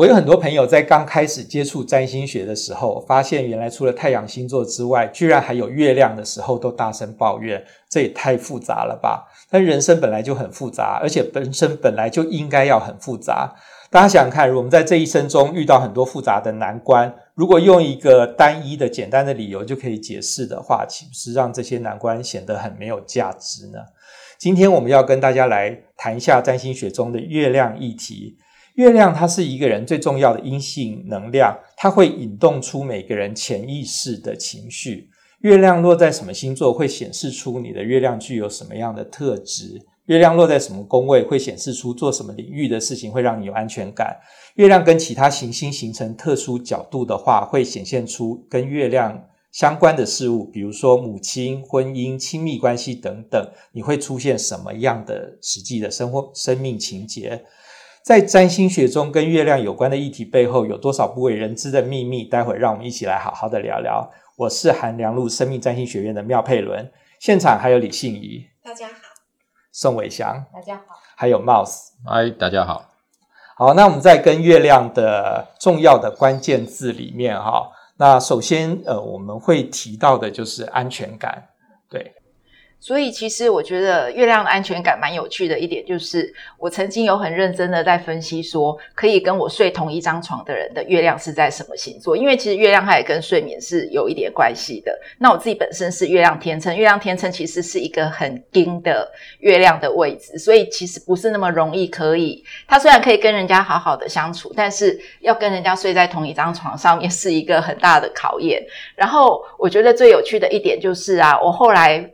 我有很多朋友在刚开始接触占星学的时候，发现原来除了太阳星座之外，居然还有月亮的时候，都大声抱怨，这也太复杂了吧？但人生本来就很复杂，而且本身本来就应该要很复杂。大家想想看，如果我们在这一生中遇到很多复杂的难关，如果用一个单一的简单的理由就可以解释的话，岂不是让这些难关显得很没有价值呢？今天我们要跟大家来谈一下占星学中的月亮议题。月亮它是一个人最重要的阴性能量，它会引动出每个人潜意识的情绪。月亮落在什么星座，会显示出你的月亮具有什么样的特质。月亮落在什么宫位，会显示出做什么领域的事情会让你有安全感。月亮跟其他行星形成特殊角度的话，会显现出跟月亮相关的事物，比如说母亲、婚姻、亲密关系等等。你会出现什么样的实际的生活、生命情节？在占星学中，跟月亮有关的议题背后有多少不为人知的秘密？待会让我们一起来好好的聊聊。我是韩良路生命占星学院的妙佩伦，现场还有李信怡，大家好；宋伟翔，大家好；还有 Mouse，嗨，大家好。好，那我们在跟月亮的重要的关键字里面，哈，那首先呃，我们会提到的就是安全感，对。所以，其实我觉得月亮的安全感蛮有趣的一点，就是我曾经有很认真的在分析说，可以跟我睡同一张床的人的月亮是在什么星座？因为其实月亮它也跟睡眠是有一点关系的。那我自己本身是月亮天秤，月亮天秤其实是一个很硬的月亮的位置，所以其实不是那么容易可以。它虽然可以跟人家好好的相处，但是要跟人家睡在同一张床上面是一个很大的考验。然后我觉得最有趣的一点就是啊，我后来。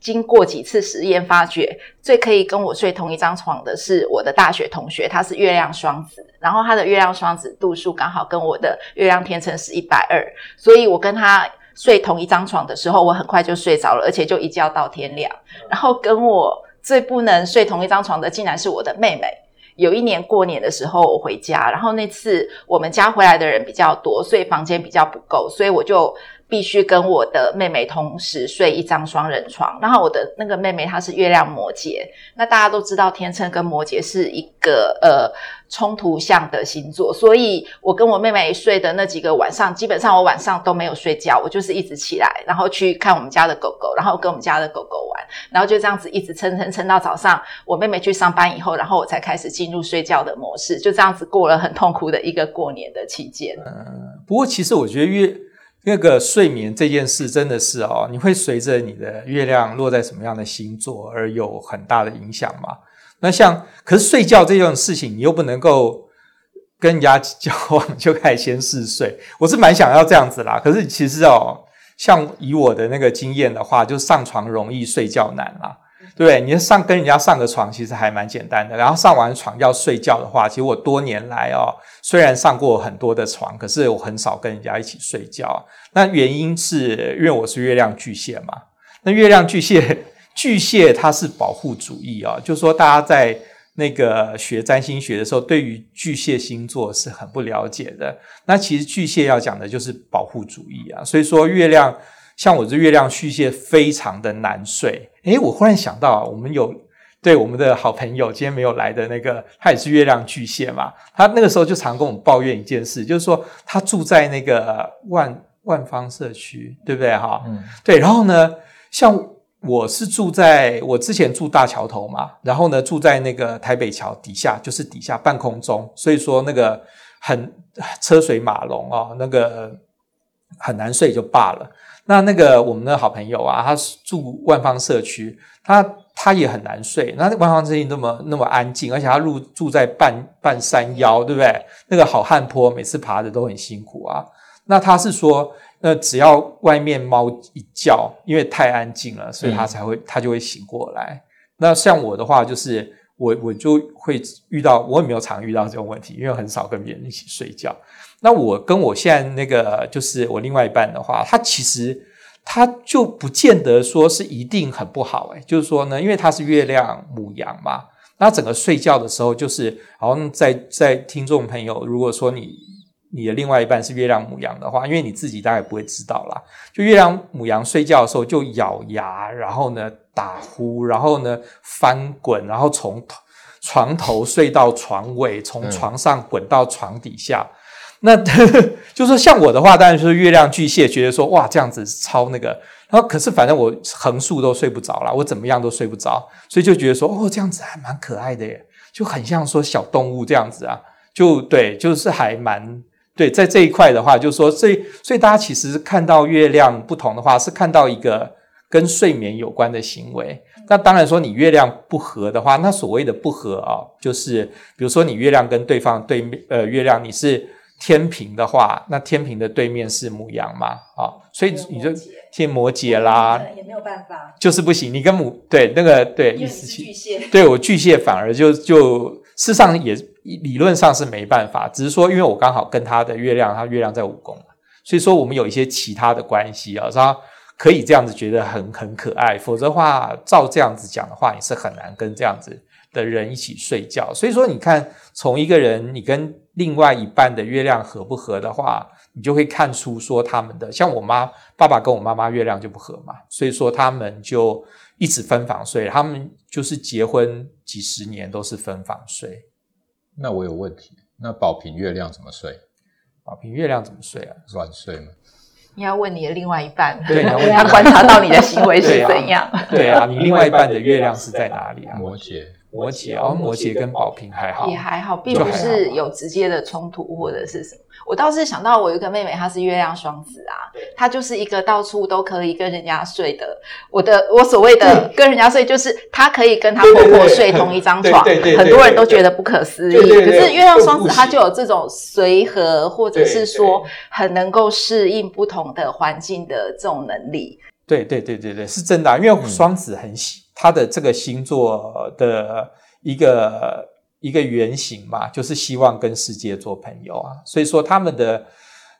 经过几次实验，发觉最可以跟我睡同一张床的是我的大学同学，他是月亮双子，然后他的月亮双子度数刚好跟我的月亮天秤是一百二，所以我跟他睡同一张床的时候，我很快就睡着了，而且就一觉到天亮。然后跟我最不能睡同一张床的，竟然是我的妹妹。有一年过年的时候，我回家，然后那次我们家回来的人比较多，所以房间比较不够，所以我就。必须跟我的妹妹同时睡一张双人床，然后我的那个妹妹她是月亮摩羯，那大家都知道天秤跟摩羯是一个呃冲突相的星座，所以我跟我妹妹睡的那几个晚上，基本上我晚上都没有睡觉，我就是一直起来，然后去看我们家的狗狗，然后跟我们家的狗狗玩，然后就这样子一直撑撑撑到早上，我妹妹去上班以后，然后我才开始进入睡觉的模式，就这样子过了很痛苦的一个过年的期间。嗯，不过其实我觉得月。那个睡眠这件事真的是哦，你会随着你的月亮落在什么样的星座而有很大的影响嘛？那像可是睡觉这种事情，你又不能够跟人家交往 就开始先试睡。我是蛮想要这样子啦，可是其实哦，像以我的那个经验的话，就上床容易睡觉难啦。对，你上跟人家上个床其实还蛮简单的，然后上完床要睡觉的话，其实我多年来哦，虽然上过很多的床，可是我很少跟人家一起睡觉。那原因是因为我是月亮巨蟹嘛。那月亮巨蟹，巨蟹它是保护主义哦，就是说大家在那个学占星学的时候，对于巨蟹星座是很不了解的。那其实巨蟹要讲的就是保护主义啊，所以说月亮。像我这月亮巨蟹非常的难睡，诶，我忽然想到啊，我们有对我们的好朋友今天没有来的那个，他也是月亮巨蟹嘛，他那个时候就常跟我们抱怨一件事，就是说他住在那个万万方社区，对不对哈？嗯，对。然后呢，像我是住在我之前住大桥头嘛，然后呢住在那个台北桥底下，就是底下半空中，所以说那个很车水马龙啊，那个很难睡就罢了。那那个我们的好朋友啊，他住万方社区，他他也很难睡。那万方社区那么那么安静，而且他入住在半半山腰，对不对？那个好汉坡，每次爬的都很辛苦啊。那他是说，那只要外面猫一叫，因为太安静了，所以他才会、嗯、他就会醒过来。那像我的话，就是我我就会遇到，我也没有常遇到这种问题，因为很少跟别人一起睡觉。那我跟我现在那个就是我另外一半的话，他其实他就不见得说是一定很不好诶，就是说呢，因为它是月亮母羊嘛，那整个睡觉的时候就是，好像在在听众朋友，如果说你你的另外一半是月亮母羊的话，因为你自己大概不会知道啦，就月亮母羊睡觉的时候就咬牙，然后呢打呼，然后呢翻滚，然后从床头睡到床尾，从床上滚到床底下。嗯、那 就是说像我的话，当然就是月亮巨蟹，觉得说哇这样子超那个。然后可是反正我横竖都睡不着啦，我怎么样都睡不着，所以就觉得说哦这样子还蛮可爱的耶，就很像说小动物这样子啊，就对，就是还蛮。对，在这一块的话，就是说，所以，所以大家其实看到月亮不同的话，是看到一个跟睡眠有关的行为。那当然说，你月亮不合的话，那所谓的不合啊，就是比如说你月亮跟对方对面，呃，月亮你是天平的话，那天平的对面是母羊嘛，啊，所以你就天摩羯啦，也没有办法，就是不行。你跟母对那个对意思巨蟹，对我巨蟹反而就就事实上也。理论上是没办法，只是说，因为我刚好跟他的月亮，他月亮在五宫，所以说我们有一些其他的关系啊，他可以这样子觉得很很可爱。否则的话，照这样子讲的话，你是很难跟这样子的人一起睡觉。所以说，你看，从一个人你跟另外一半的月亮合不合的话，你就会看出说他们的，像我妈爸爸跟我妈妈月亮就不合嘛，所以说他们就一直分房睡，他们就是结婚几十年都是分房睡。那我有问题，那宝瓶月亮怎么睡？宝瓶月亮怎么睡啊？软睡吗？你要问你的另外一半，对，他观察到你的行为是怎样？对啊，对啊，你另外一半的月亮是在哪里啊？摩羯。摩羯哦，摩羯跟宝瓶还好，也还好，并不是有直接的冲突或者是什么。我倒是想到，我有一个妹妹，她是月亮双子啊，她就是一个到处都可以跟人家睡的。我的我所谓的跟人家睡，就是她可以跟她婆婆睡同一张床，很多人都觉得不可思议。可是月亮双子，她就有这种随和，或者是说很能够适应不同的环境的这种能力。对对对对对，是真的啊，因为双子很喜。他的这个星座的一个一个原型嘛，就是希望跟世界做朋友啊，所以说他们的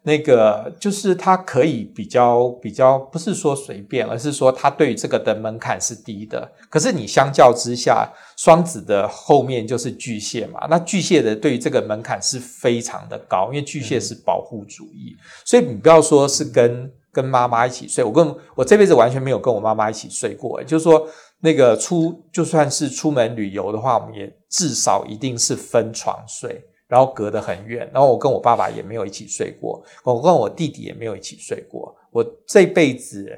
那个就是他可以比较比较，不是说随便，而是说他对于这个的门槛是低的。可是你相较之下，双子的后面就是巨蟹嘛，那巨蟹的对于这个门槛是非常的高，因为巨蟹是保护主义，所以你不要说是跟跟妈妈一起睡，我跟我这辈子完全没有跟我妈妈一起睡过，就是说。那个出就算是出门旅游的话，我们也至少一定是分床睡，然后隔得很远。然后我跟我爸爸也没有一起睡过，我跟我弟弟也没有一起睡过。我这辈子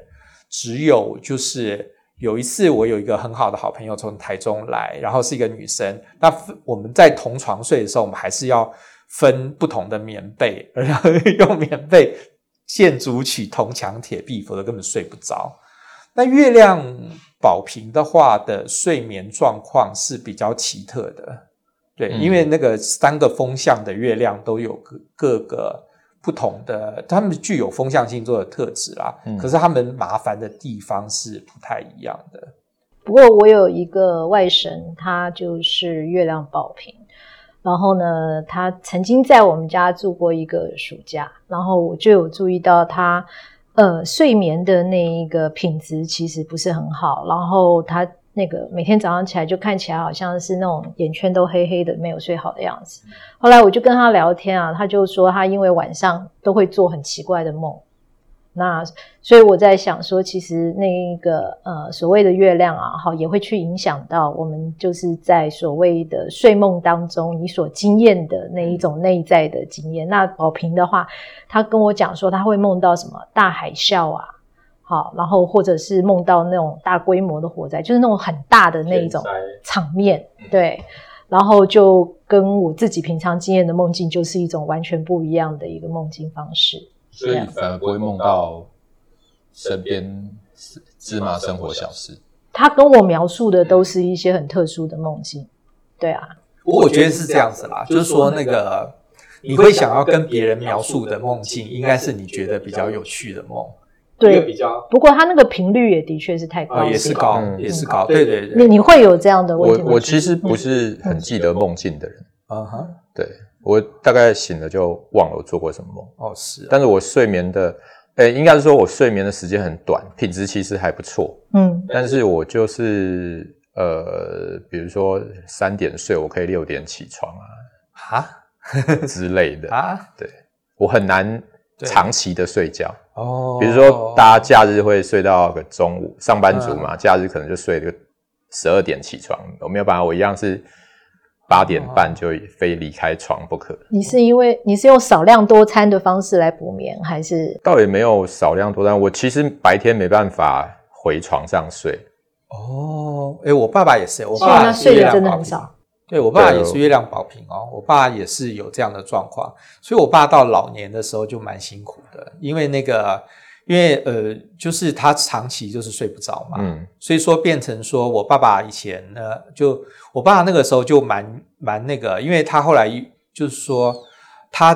只有就是有一次，我有一个很好的好朋友从台中来，然后是一个女生。那我们在同床睡的时候，我们还是要分不同的棉被，然后用棉被建筑起铜墙铁壁，否则根本睡不着。那月亮。宝瓶的话的睡眠状况是比较奇特的，对，嗯、因为那个三个风向的月亮都有各各个不同的，他们具有风向星座的特质啦。嗯、可是他们麻烦的地方是不太一样的。不过我有一个外甥，他就是月亮宝瓶，然后呢，他曾经在我们家住过一个暑假，然后我就有注意到他。呃，睡眠的那一个品质其实不是很好，然后他那个每天早上起来就看起来好像是那种眼圈都黑黑的，没有睡好的样子。后来我就跟他聊天啊，他就说他因为晚上都会做很奇怪的梦。那所以我在想说，其实那一个呃所谓的月亮啊，好也会去影响到我们，就是在所谓的睡梦当中，你所经验的那一种内在的经验。那宝平的话，他跟我讲说他会梦到什么大海啸啊，好，然后或者是梦到那种大规模的火灾，就是那种很大的那一种场面，对。然后就跟我自己平常经验的梦境，就是一种完全不一样的一个梦境方式。所以反而不会梦到身边芝麻生活小事。他跟我描述的都是一些很特殊的梦境，对啊。不过我觉得是这样子啦，就是说那个你会想要跟别人描述的梦境，应该是你觉得比较有趣的梦。对，比较。不过他那个频率也的确是太高，也是高，也是高。对对对。你你会有这样的问题吗？我我其实不是很记得梦境的人。嗯哼，对。我大概醒了就忘了我做过什么梦。哦，是、啊，但是我睡眠的，诶，应该是说我睡眠的时间很短，品质其实还不错，嗯，但是我就是呃，比如说三点睡，我可以六点起床啊，哈？之类的。啊，对，我很难长期的睡觉。哦，比如说大家假日会睡到个中午，上班族嘛，嗯、假日可能就睡个十二点起床，我没有办法，我一样是。八点半就非离开床不可。你是因为你是用少量多餐的方式来补眠，还是？倒也没有少量多餐，我其实白天没办法回床上睡。哦，哎，我爸爸也是，我爸爸那睡的真的很少。对，我爸也是月亮宝瓶哦，我爸也是有这样的状况，所以我爸到老年的时候就蛮辛苦的，因为那个。因为呃，就是他长期就是睡不着嘛，嗯，所以说变成说我爸爸以前呢，就我爸那个时候就蛮蛮那个，因为他后来就是说他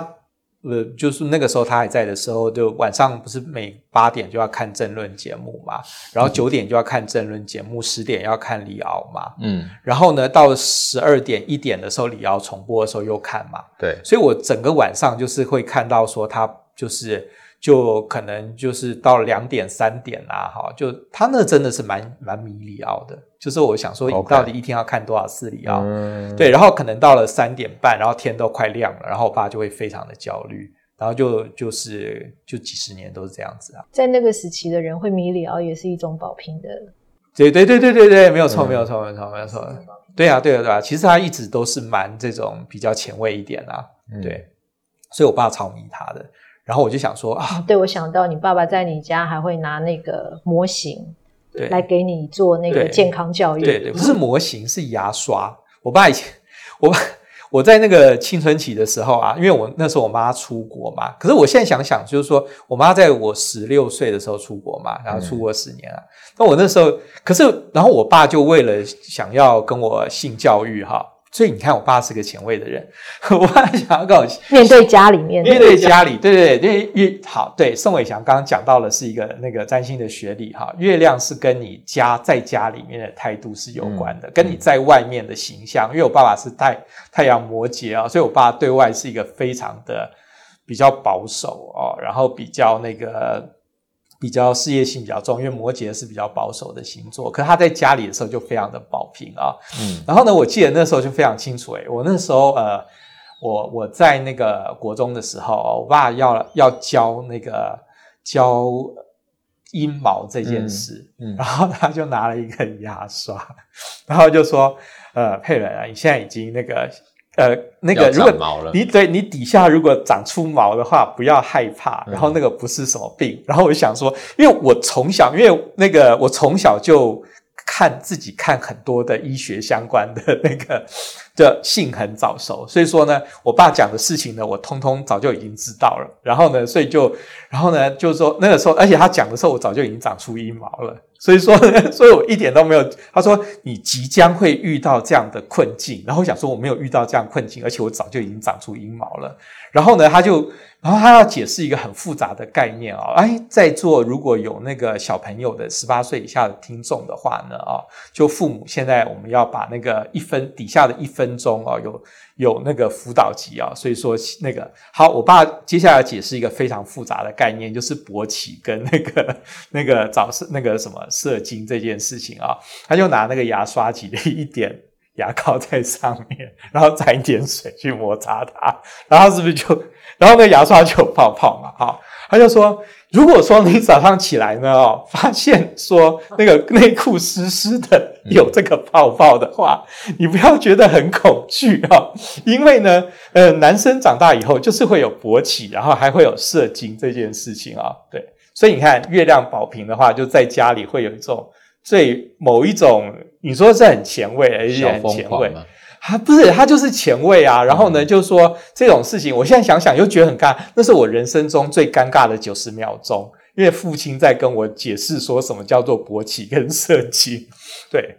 呃，就是那个时候他还在的时候，就晚上不是每八点就要看政论节目嘛，然后九点就要看政论节目，十点要看李敖嘛，嗯，然后呢到十二点一点的时候李敖重播的时候又看嘛，对，所以我整个晚上就是会看到说他就是。就可能就是到两点三点啦，哈，就他那真的是蛮蛮迷里奥的，就是我想说，你到底一天要看多少次里奥？Okay. 对，然后可能到了三点半，然后天都快亮了，然后我爸就会非常的焦虑，然后就就是就几十年都是这样子啊。在那个时期的人会迷里奥，也是一种保平的。对对对对对对，没有错，没有错，没有错，没有错。对啊，对啊，对啊，其实他一直都是蛮这种比较前卫一点啊，嗯、对，所以我爸超迷他的。然后我就想说啊，对，我想到你爸爸在你家还会拿那个模型，对，来给你做那个健康教育。对对，不是模型，是牙刷。我爸以前，我爸我在那个青春期的时候啊，因为我那时候我妈出国嘛，可是我现在想想，就是说我妈在我十六岁的时候出国嘛，然后出国十年啊。那、嗯、我那时候，可是然后我爸就为了想要跟我性教育哈。所以你看，我爸是个前卫的人。我爸想要跟我面对家里面，面对家里，对对对，月好对。宋伟祥刚刚讲到了是一个那个占星的学理哈，月亮是跟你家在家里面的态度是有关的，嗯、跟你在外面的形象。因为我爸爸是太太阳摩羯啊，所以我爸对外是一个非常的比较保守哦，然后比较那个。比较事业性比较重，因为摩羯是比较保守的星座，可是他在家里的时候就非常的保平啊。嗯，然后呢，我记得那时候就非常清楚，诶，我那时候呃，我我在那个国中的时候，我爸要要教那个教阴毛这件事，嗯，嗯，然后他就拿了一个牙刷，然后就说，呃，佩伦啊，你现在已经那个。呃，那个，如果你对你底下如果长出毛的话，不要害怕，然后那个不是什么病。嗯、然后我就想说，因为我从小，因为那个我从小就。看自己看很多的医学相关的那个 的性很早熟，所以说呢，我爸讲的事情呢，我通通早就已经知道了。然后呢，所以就，然后呢，就是说那个时候，而且他讲的时候，我早就已经长出阴毛了。所以说，所以我一点都没有。他说你即将会遇到这样的困境，然后我想说我没有遇到这样困境，而且我早就已经长出阴毛了。然后呢，他就。然后他要解释一个很复杂的概念啊，哎，在座如果有那个小朋友的十八岁以下的听众的话呢，啊，就父母现在我们要把那个一分底下的一分钟啊，有有那个辅导级啊，所以说那个好，我爸接下来解释一个非常复杂的概念，就是勃起跟那个 那个早射那个什么射精这件事情啊，他就拿那个牙刷挤了一点牙膏在上面，然后沾一点水去摩擦它，然后是不是就？然后那个牙刷就有泡泡嘛，哈，他就说，如果说你早上起来呢，哦，发现说那个内裤湿湿的，有这个泡泡的话，你不要觉得很恐惧啊，因为呢，呃，男生长大以后就是会有勃起，然后还会有射精这件事情啊，对，所以你看月亮宝瓶的话，就在家里会有一种最某一种，你说是很前卫，而且很前卫。他不是，他就是前卫啊。然后呢，就是说这种事情，我现在想想又觉得很尬。那是我人生中最尴尬的九十秒钟，因为父亲在跟我解释说什么叫做勃起跟射精。对，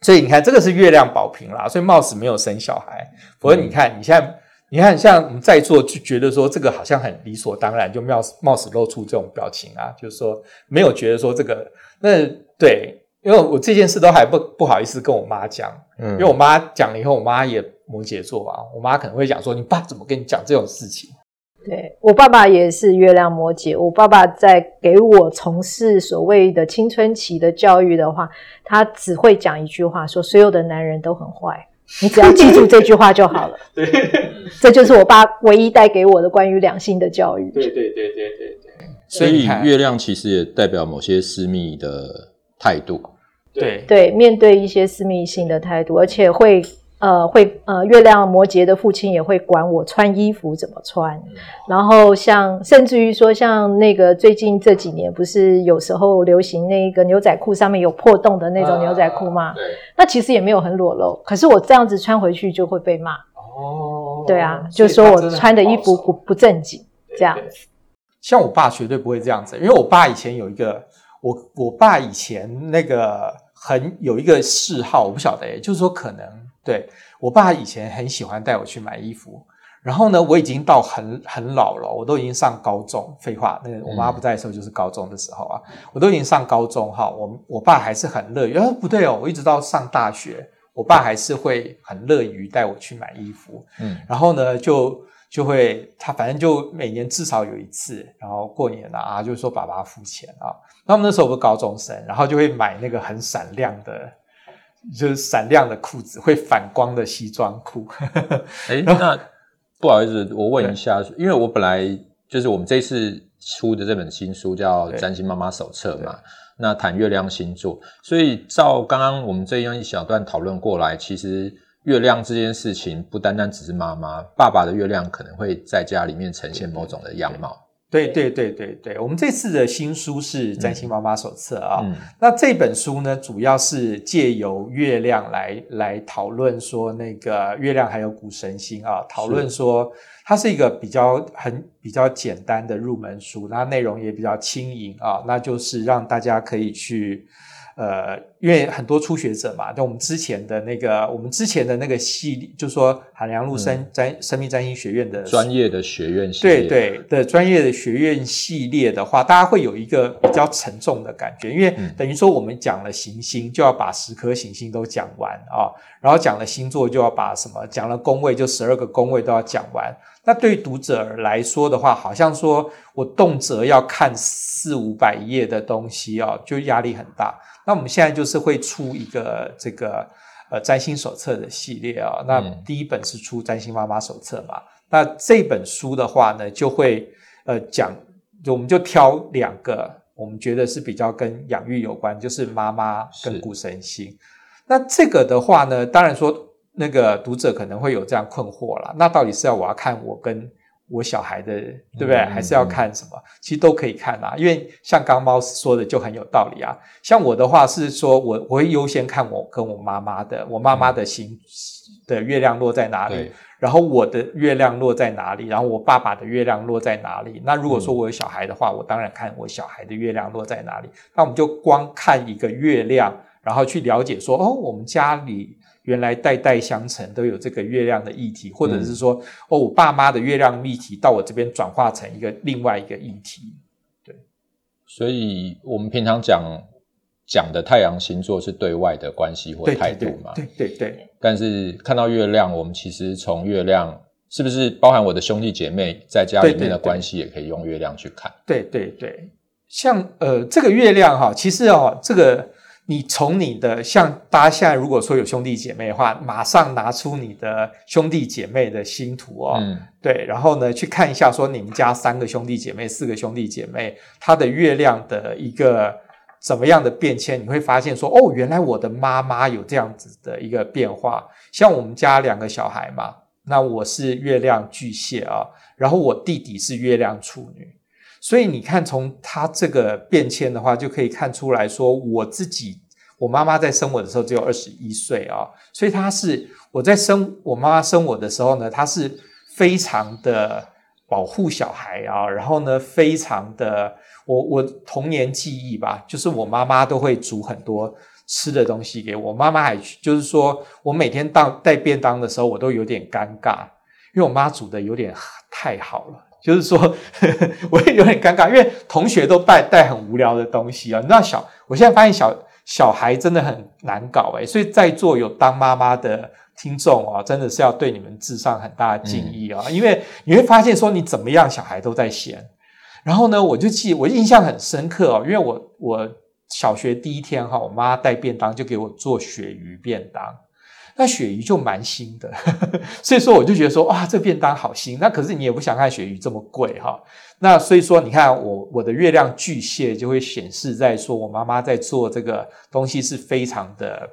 所以你看，这个是月亮宝瓶啦，所以貌似没有生小孩。不过你看，你现在，你看像我们在座就觉得说这个好像很理所当然，就貌似貌似露出这种表情啊，就是说没有觉得说这个那对。因为我这件事都还不不好意思跟我妈讲，嗯，因为我妈讲了以后，我妈也摩羯座啊，我妈可能会讲说，你爸怎么跟你讲这种事情？对，我爸爸也是月亮摩羯，我爸爸在给我从事所谓的青春期的教育的话，他只会讲一句话，说所有的男人都很坏，你只要记住这句话就好了。对，这就是我爸唯一带给我的关于两性的教育。对对对对对对，所以月亮其实也代表某些私密的态度。对。对，面对一些私密性的态度，而且会呃，会呃，月亮摩羯的父亲也会管我穿衣服怎么穿，然后像甚至于说，像那个最近这几年不是有时候流行那个牛仔裤上面有破洞的那种牛仔裤吗？对，那其实也没有很裸露，可是我这样子穿回去就会被骂。哦，对啊，就说我穿的衣服不不正经这样。子。像我爸绝对不会这样子，因为我爸以前有一个，我我爸以前那个很有一个嗜好，我不晓得，就是说可能。对，我爸以前很喜欢带我去买衣服，然后呢，我已经到很很老了，我都已经上高中。废话，那个我妈不在的时候就是高中的时候啊，我都已经上高中哈。我我爸还是很乐于，啊，不对哦，我一直到上大学，我爸还是会很乐于带我去买衣服。嗯，然后呢，就就会他反正就每年至少有一次，然后过年啊，就说爸爸付钱啊。那我们那时候不是高中生，然后就会买那个很闪亮的。就是闪亮的裤子，会反光的西装裤。哎，那不好意思，我问一下，因为我本来就是我们这次出的这本新书叫《占星妈妈手册》嘛，那谈月亮星座，所以照刚刚我们这样一小段讨论过来，其实月亮这件事情不单单只是妈妈，爸爸的月亮可能会在家里面呈现某种的样貌。对对对对对，我们这次的新书是《占星妈妈手册》啊、嗯嗯。那这本书呢，主要是借由月亮来来讨论说那个月亮还有古神星啊，讨论说它是一个比较很比较简单的入门书，那内容也比较轻盈啊，那就是让大家可以去。呃，因为很多初学者嘛，就我们之前的那个，我们之前的那个系列，就是说海良路生占生命占星学院的专业的学院系列，对对的专业的学院系列的话，大家会有一个比较沉重的感觉，因为等于说我们讲了行星，就要把十颗行星都讲完啊，然后讲了星座，就要把什么讲了宫位，就十二个宫位都要讲完。那对于读者来说的话，好像说我动辄要看四五百页的东西哦，就压力很大。那我们现在就是会出一个这个呃占星手册的系列啊，那第一本是出占星妈妈手册嘛，那这本书的话呢，就会呃讲，就我们就挑两个我们觉得是比较跟养育有关，就是妈妈跟古神星。那这个的话呢，当然说那个读者可能会有这样困惑了，那到底是要我要看我跟我小孩的对不对？还是要看什么？其实都可以看啊，因为像刚猫说的就很有道理啊。像我的话是说我我会优先看我跟我妈妈的，我妈妈的星的月亮落在哪里，然后我的月亮落在哪里，然后我爸爸的月亮落在哪里。那如果说我有小孩的话，我当然看我小孩的月亮落在哪里。那我们就光看一个月亮，然后去了解说哦，我们家里。原来代代相承都有这个月亮的议题，或者是说，嗯、哦，我爸妈的月亮议题到我这边转化成一个另外一个议题。对，所以我们平常讲讲的太阳星座是对外的关系或态度嘛？对对对，对，对。但是看到月亮，我们其实从月亮是不是包含我的兄弟姐妹在家里面的关系，也可以用月亮去看。对对对，像呃这个月亮哈，其实哦这个。你从你的像大家现在如果说有兄弟姐妹的话，马上拿出你的兄弟姐妹的星图哦，嗯，对，然后呢去看一下说你们家三个兄弟姐妹、四个兄弟姐妹，他的月亮的一个怎么样的变迁，你会发现说哦，原来我的妈妈有这样子的一个变化。像我们家两个小孩嘛，那我是月亮巨蟹啊，然后我弟弟是月亮处女。所以你看，从他这个变迁的话，就可以看出来说，我自己，我妈妈在生我的时候只有二十一岁啊，所以她是我在生我妈妈生我的时候呢，她是非常的保护小孩啊，然后呢，非常的，我我童年记忆吧，就是我妈妈都会煮很多吃的东西给我，妈妈还就是说我每天当带便当的时候，我都有点尴尬，因为我妈煮的有点太好了。就是说呵呵，我也有点尴尬，因为同学都带带很无聊的东西啊。你知道小，我现在发现小小孩真的很难搞诶，所以在座有当妈妈的听众啊，真的是要对你们致上很大的敬意啊。嗯、因为你会发现说你怎么样，小孩都在嫌。然后呢，我就记我印象很深刻哦，因为我我小学第一天哈，我妈带便当就给我做鳕鱼便当。那鳕鱼就蛮腥的，所以说我就觉得说，哇，这便当好腥。那可是你也不想看鳕鱼这么贵哈。那所以说，你看我我的月亮巨蟹就会显示在说我妈妈在做这个东西是非常的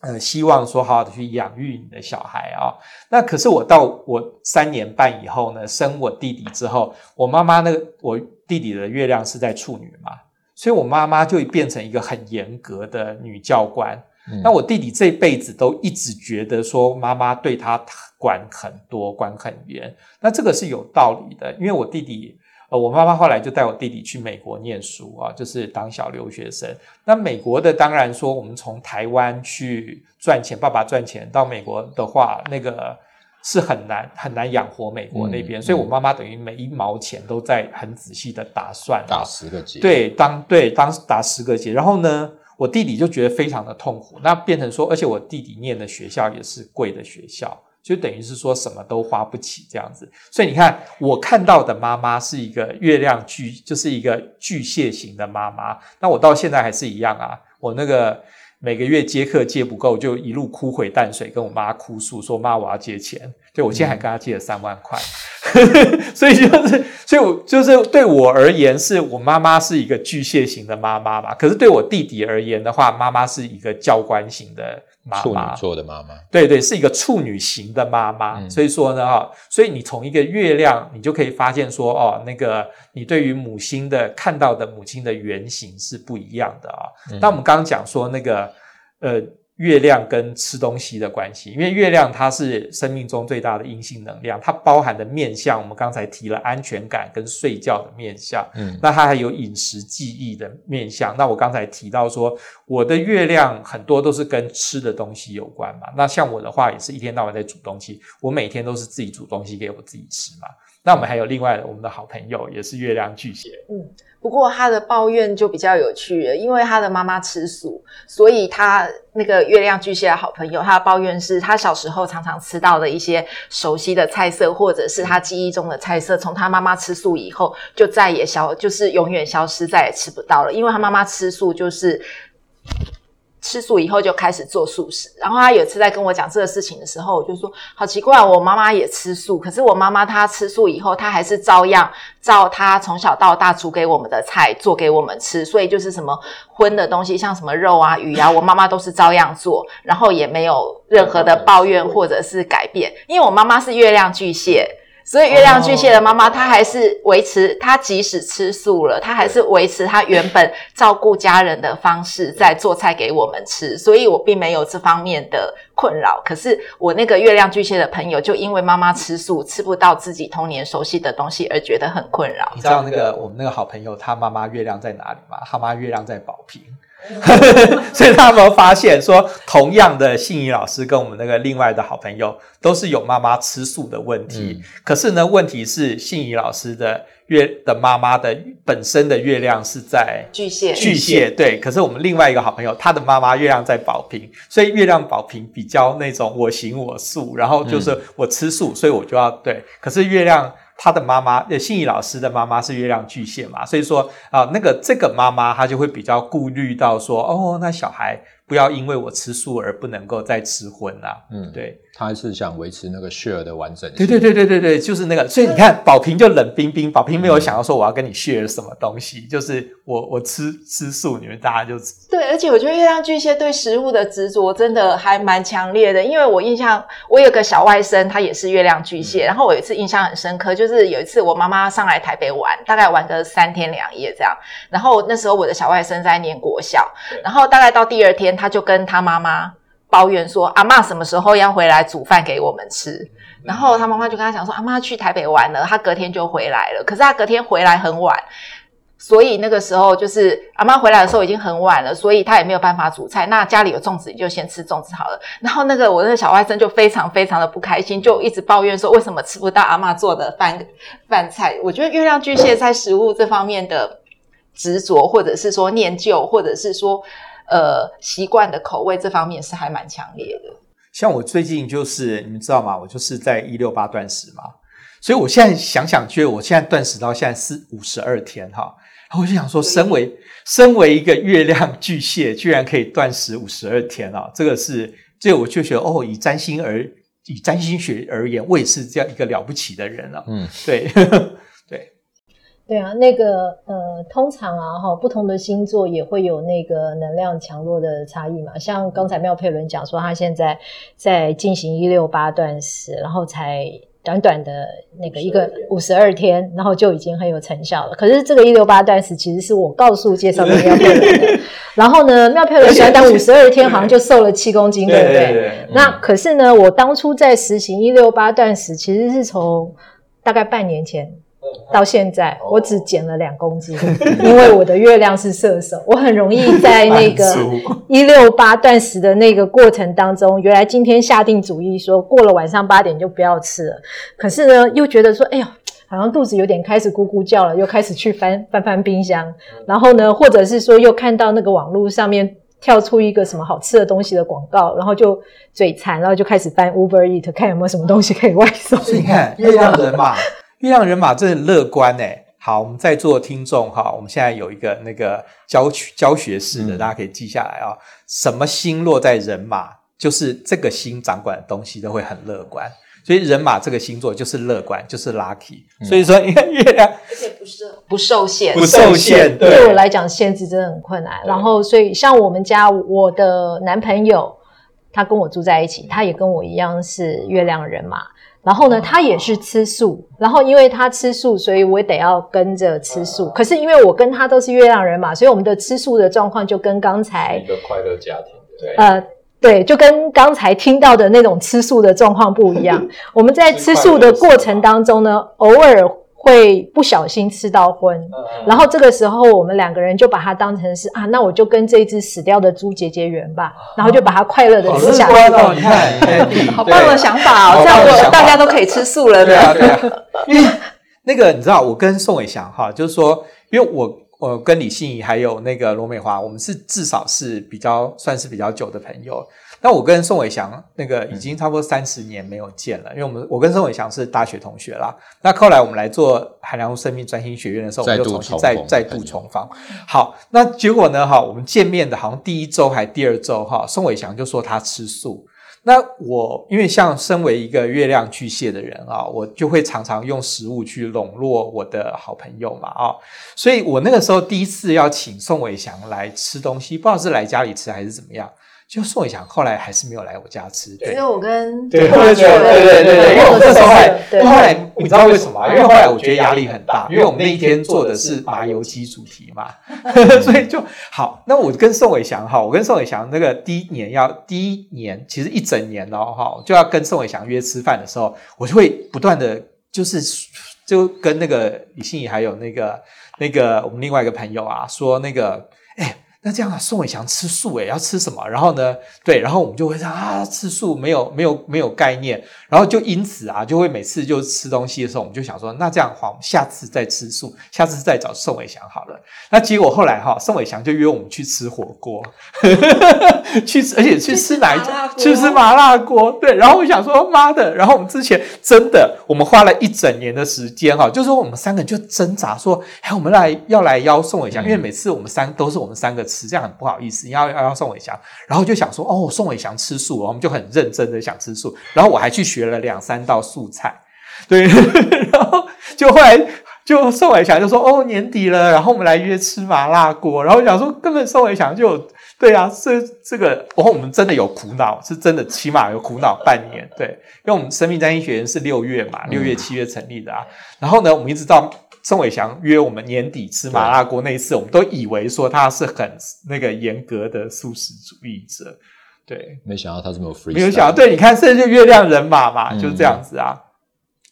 呃，希望说好好的去养育你的小孩啊。那可是我到我三年半以后呢，生我弟弟之后，我妈妈那个我弟弟的月亮是在处女嘛，所以我妈妈就变成一个很严格的女教官。嗯、那我弟弟这辈子都一直觉得说妈妈对他管很多，管很严。那这个是有道理的，因为我弟弟。呃我妈妈后来就带我弟弟去美国念书啊，就是当小留学生。那美国的当然说，我们从台湾去赚钱，爸爸赚钱到美国的话，那个是很难很难养活美国那边。嗯、所以我妈妈等于每一毛钱都在很仔细的打算，打十个结。对，当对当打十个结。然后呢，我弟弟就觉得非常的痛苦。那变成说，而且我弟弟念的学校也是贵的学校。就等于是说什么都花不起这样子，所以你看我看到的妈妈是一个月亮巨，就是一个巨蟹型的妈妈。那我到现在还是一样啊，我那个每个月接课接不够，就一路哭回淡水，跟我妈哭诉说，妈我要借钱。就我现在还跟她借了三万块，嗯、所以就是，所以我就是对我而言，是我妈妈是一个巨蟹型的妈妈嘛。可是对我弟弟而言的话，妈妈是一个教官型的。妈妈，处女座的妈妈，对对，是一个处女型的妈妈。嗯、所以说呢，哈，所以你从一个月亮，你就可以发现说，哦，那个你对于母亲的看到的母亲的原型是不一样的啊。那、嗯、我们刚刚讲说那个，呃。月亮跟吃东西的关系，因为月亮它是生命中最大的阴性能量，它包含的面相，我们刚才提了安全感跟睡觉的面相，嗯，那它还有饮食记忆的面相。那我刚才提到说，我的月亮很多都是跟吃的东西有关嘛。那像我的话，也是一天到晚在煮东西，我每天都是自己煮东西给我自己吃嘛。那我们还有另外的我们的好朋友，也是月亮巨蟹。嗯，不过他的抱怨就比较有趣了，因为他的妈妈吃素，所以他那个月亮巨蟹的好朋友，他的抱怨是他小时候常常吃到的一些熟悉的菜色，或者是他记忆中的菜色，从他妈妈吃素以后，就再也消，就是永远消失，再也吃不到了，因为他妈妈吃素就是。吃素以后就开始做素食，然后他有一次在跟我讲这个事情的时候，我就说好奇怪，我妈妈也吃素，可是我妈妈她吃素以后，她还是照样照她从小到大煮给我们的菜做给我们吃，所以就是什么荤的东西，像什么肉啊、鱼啊，我妈妈都是照样做，然后也没有任何的抱怨或者是改变，因为我妈妈是月亮巨蟹。所以月亮巨蟹的妈妈，她还是维持，她即使吃素了，她还是维持她原本照顾家人的方式，在做菜给我们吃。所以我并没有这方面的困扰。可是我那个月亮巨蟹的朋友，就因为妈妈吃素，吃不到自己童年熟悉的东西，而觉得很困扰。你知道那个我们那个好朋友，他妈妈月亮在哪里吗？他妈月亮在宝瓶。所以他有没有发现说，同样的信仪老师跟我们那个另外的好朋友，都是有妈妈吃素的问题。嗯、可是呢，问题是信仪老师的月的妈妈的本身的月亮是在巨蟹，巨蟹对。可是我们另外一个好朋友，他的妈妈月亮在宝瓶，所以月亮宝瓶比较那种我行我素，然后就是我吃素，所以我就要对。可是月亮。他的妈妈，呃，信义老师的妈妈是月亮巨蟹嘛，所以说啊，那个这个妈妈她就会比较顾虑到说，哦，那小孩。不要因为我吃素而不能够再吃荤啊！嗯，对，他是想维持那个 share 的完整性。对对对对对对，就是那个。所以你看，宝瓶就冷冰冰，宝瓶没有想要说我要跟你 share 什么东西，嗯、就是我我吃吃素，你们大家就吃。对，而且我觉得月亮巨蟹对食物的执着真的还蛮强烈的，因为我印象我有个小外甥，他也是月亮巨蟹，嗯、然后我有一次印象很深刻，就是有一次我妈妈上来台北玩，大概玩个三天两夜这样，然后那时候我的小外甥在念国小，然后大概到第二天。他就跟他妈妈抱怨说：“阿妈什么时候要回来煮饭给我们吃？”然后他妈妈就跟他讲说：“阿妈去台北玩了，他隔天就回来了。可是他隔天回来很晚，所以那个时候就是阿妈回来的时候已经很晚了，所以他也没有办法煮菜。那家里有粽子，你就先吃粽子好了。然后那个我那个小外甥就非常非常的不开心，就一直抱怨说：为什么吃不到阿妈做的饭饭菜？我觉得月亮巨蟹在食物这方面的执着，或者是说念旧，或者是说。呃，习惯的口味这方面是还蛮强烈的。像我最近就是你们知道吗？我就是在一六八断食嘛，所以我现在想想，觉得我现在断食到现在是五十二天哈，然后我就想说，身为身为一个月亮巨蟹，居然可以断食五十二天啊，这个是，这我就觉得哦，以占星而以占星学而言，我也是这样一个了不起的人了。嗯，对。对啊，那个呃，通常啊，哈，不同的星座也会有那个能量强弱的差异嘛。像刚才妙佩伦讲说，他现在在进行一六八断食，然后才短短的那个一个五十二天，然后就已经很有成效了。可是这个一六八断食其实是我告诉介绍给妙佩伦的。然后呢，妙佩伦短短五十二天好像就瘦了七公斤，对不对？对对对，那可是呢，我当初在实行一六八断食，其实是从大概半年前。到现在，我只减了两公斤，因为我的月亮是射手，我很容易在那个一六八断食的那个过程当中，原来今天下定主意说过了晚上八点就不要吃了，可是呢，又觉得说，哎呦，好像肚子有点开始咕咕叫了，又开始去翻翻翻冰箱，然后呢，或者是说又看到那个网络上面跳出一个什么好吃的东西的广告，然后就嘴馋，然后就开始翻 Uber Eat，看有没有什么东西可以外送。你看，月亮人嘛。月亮人马真的乐观诶，好，我们在座的听众哈，我们现在有一个那个教教学式的，大家可以记下来啊、哦。什么星落在人马，就是这个星掌管的东西都会很乐观，所以人马这个星座就是乐观，就是 lucky。所以说，你看月亮，而且不是不受限，不受限。对，对我来讲，限制真的很困难。然后，所以像我们家，我的男朋友他跟我住在一起，他也跟我一样是月亮人马。然后呢，他也是吃素，然后因为他吃素，所以我也得要跟着吃素。可是因为我跟他都是月亮人嘛，所以我们的吃素的状况就跟刚才一个快乐家庭，对，呃，对，就跟刚才听到的那种吃素的状况不一样。我们在吃素的过程当中呢，偶尔。会不小心吃到荤，然后这个时候我们两个人就把它当成是啊，那我就跟这一只死掉的猪结结缘吧，然后就把它快乐的吃下来。哦，你看，好棒的想法哦，这样我大家都可以吃素了，对啊，对啊。因为那个你知道，我跟宋伟翔哈，就是说，因为我我跟李欣怡还有那个罗美华，我们是至少是比较算是比较久的朋友。那我跟宋伟祥那个已经差不多三十年没有见了，因为我们我跟宋伟祥是大学同学啦。那后来我们来做海良生命专心学院的时候，我们就重新再再度重逢。好，那结果呢？哈，我们见面的好像第一周还第二周哈，宋伟祥就说他吃素。那我因为像身为一个月亮巨蟹的人啊，我就会常常用食物去笼络我的好朋友嘛啊，所以我那个时候第一次要请宋伟祥来吃东西，不知道是来家里吃还是怎么样。就宋伟祥后来还是没有来我家吃，对，因为我跟对对对对对对，因为我那时候后来后来你知道为什么？因为后来我觉得压力很大，因为我们那一天做的是麻油鸡主题嘛，所以就好。那我跟宋伟祥哈，我跟宋伟祥那个第一年要第一年，其实一整年哦哈，就要跟宋伟祥约吃饭的时候，我就会不断的，就是就跟那个李欣怡还有那个那个我们另外一个朋友啊说那个哎。那这样啊，宋伟强吃素诶，要吃什么？然后呢，对，然后我们就会说啊，吃素没有没有没有概念，然后就因此啊，就会每次就吃东西的时候，我们就想说，那这样的话，我们下次再吃素，下次再找宋伟祥好了。那结果后来哈，宋伟祥就约我们去吃火锅，去吃，而且去吃哪一家？去吃麻辣锅。对，然后我想说，妈的！然后我们之前真的，我们花了一整年的时间哈，就是说我们三个人就挣扎说，哎，我们来要来邀宋伟祥，因为每次我们三都是我们三个吃。这样很不好意思，要要要宋伟祥，然后就想说哦，宋伟祥吃素，我们就很认真的想吃素，然后我还去学了两三道素菜，对，然后就后来就宋伟祥就说哦，年底了，然后我们来约吃麻辣锅，然后想说根本宋伟祥就对啊，这这个，然后我们真的有苦恼，是真的起码有苦恼半年，对，因为我们生命占星学院是六月嘛，六月七月成立的啊，然后呢，我们一直到。宋伟祥约我们年底吃麻辣锅那一次，我们都以为说他是很那个严格的素食主义者，对，没想到他这么 free，没有想到，对，你看，甚至月亮人马嘛，就是这样子啊，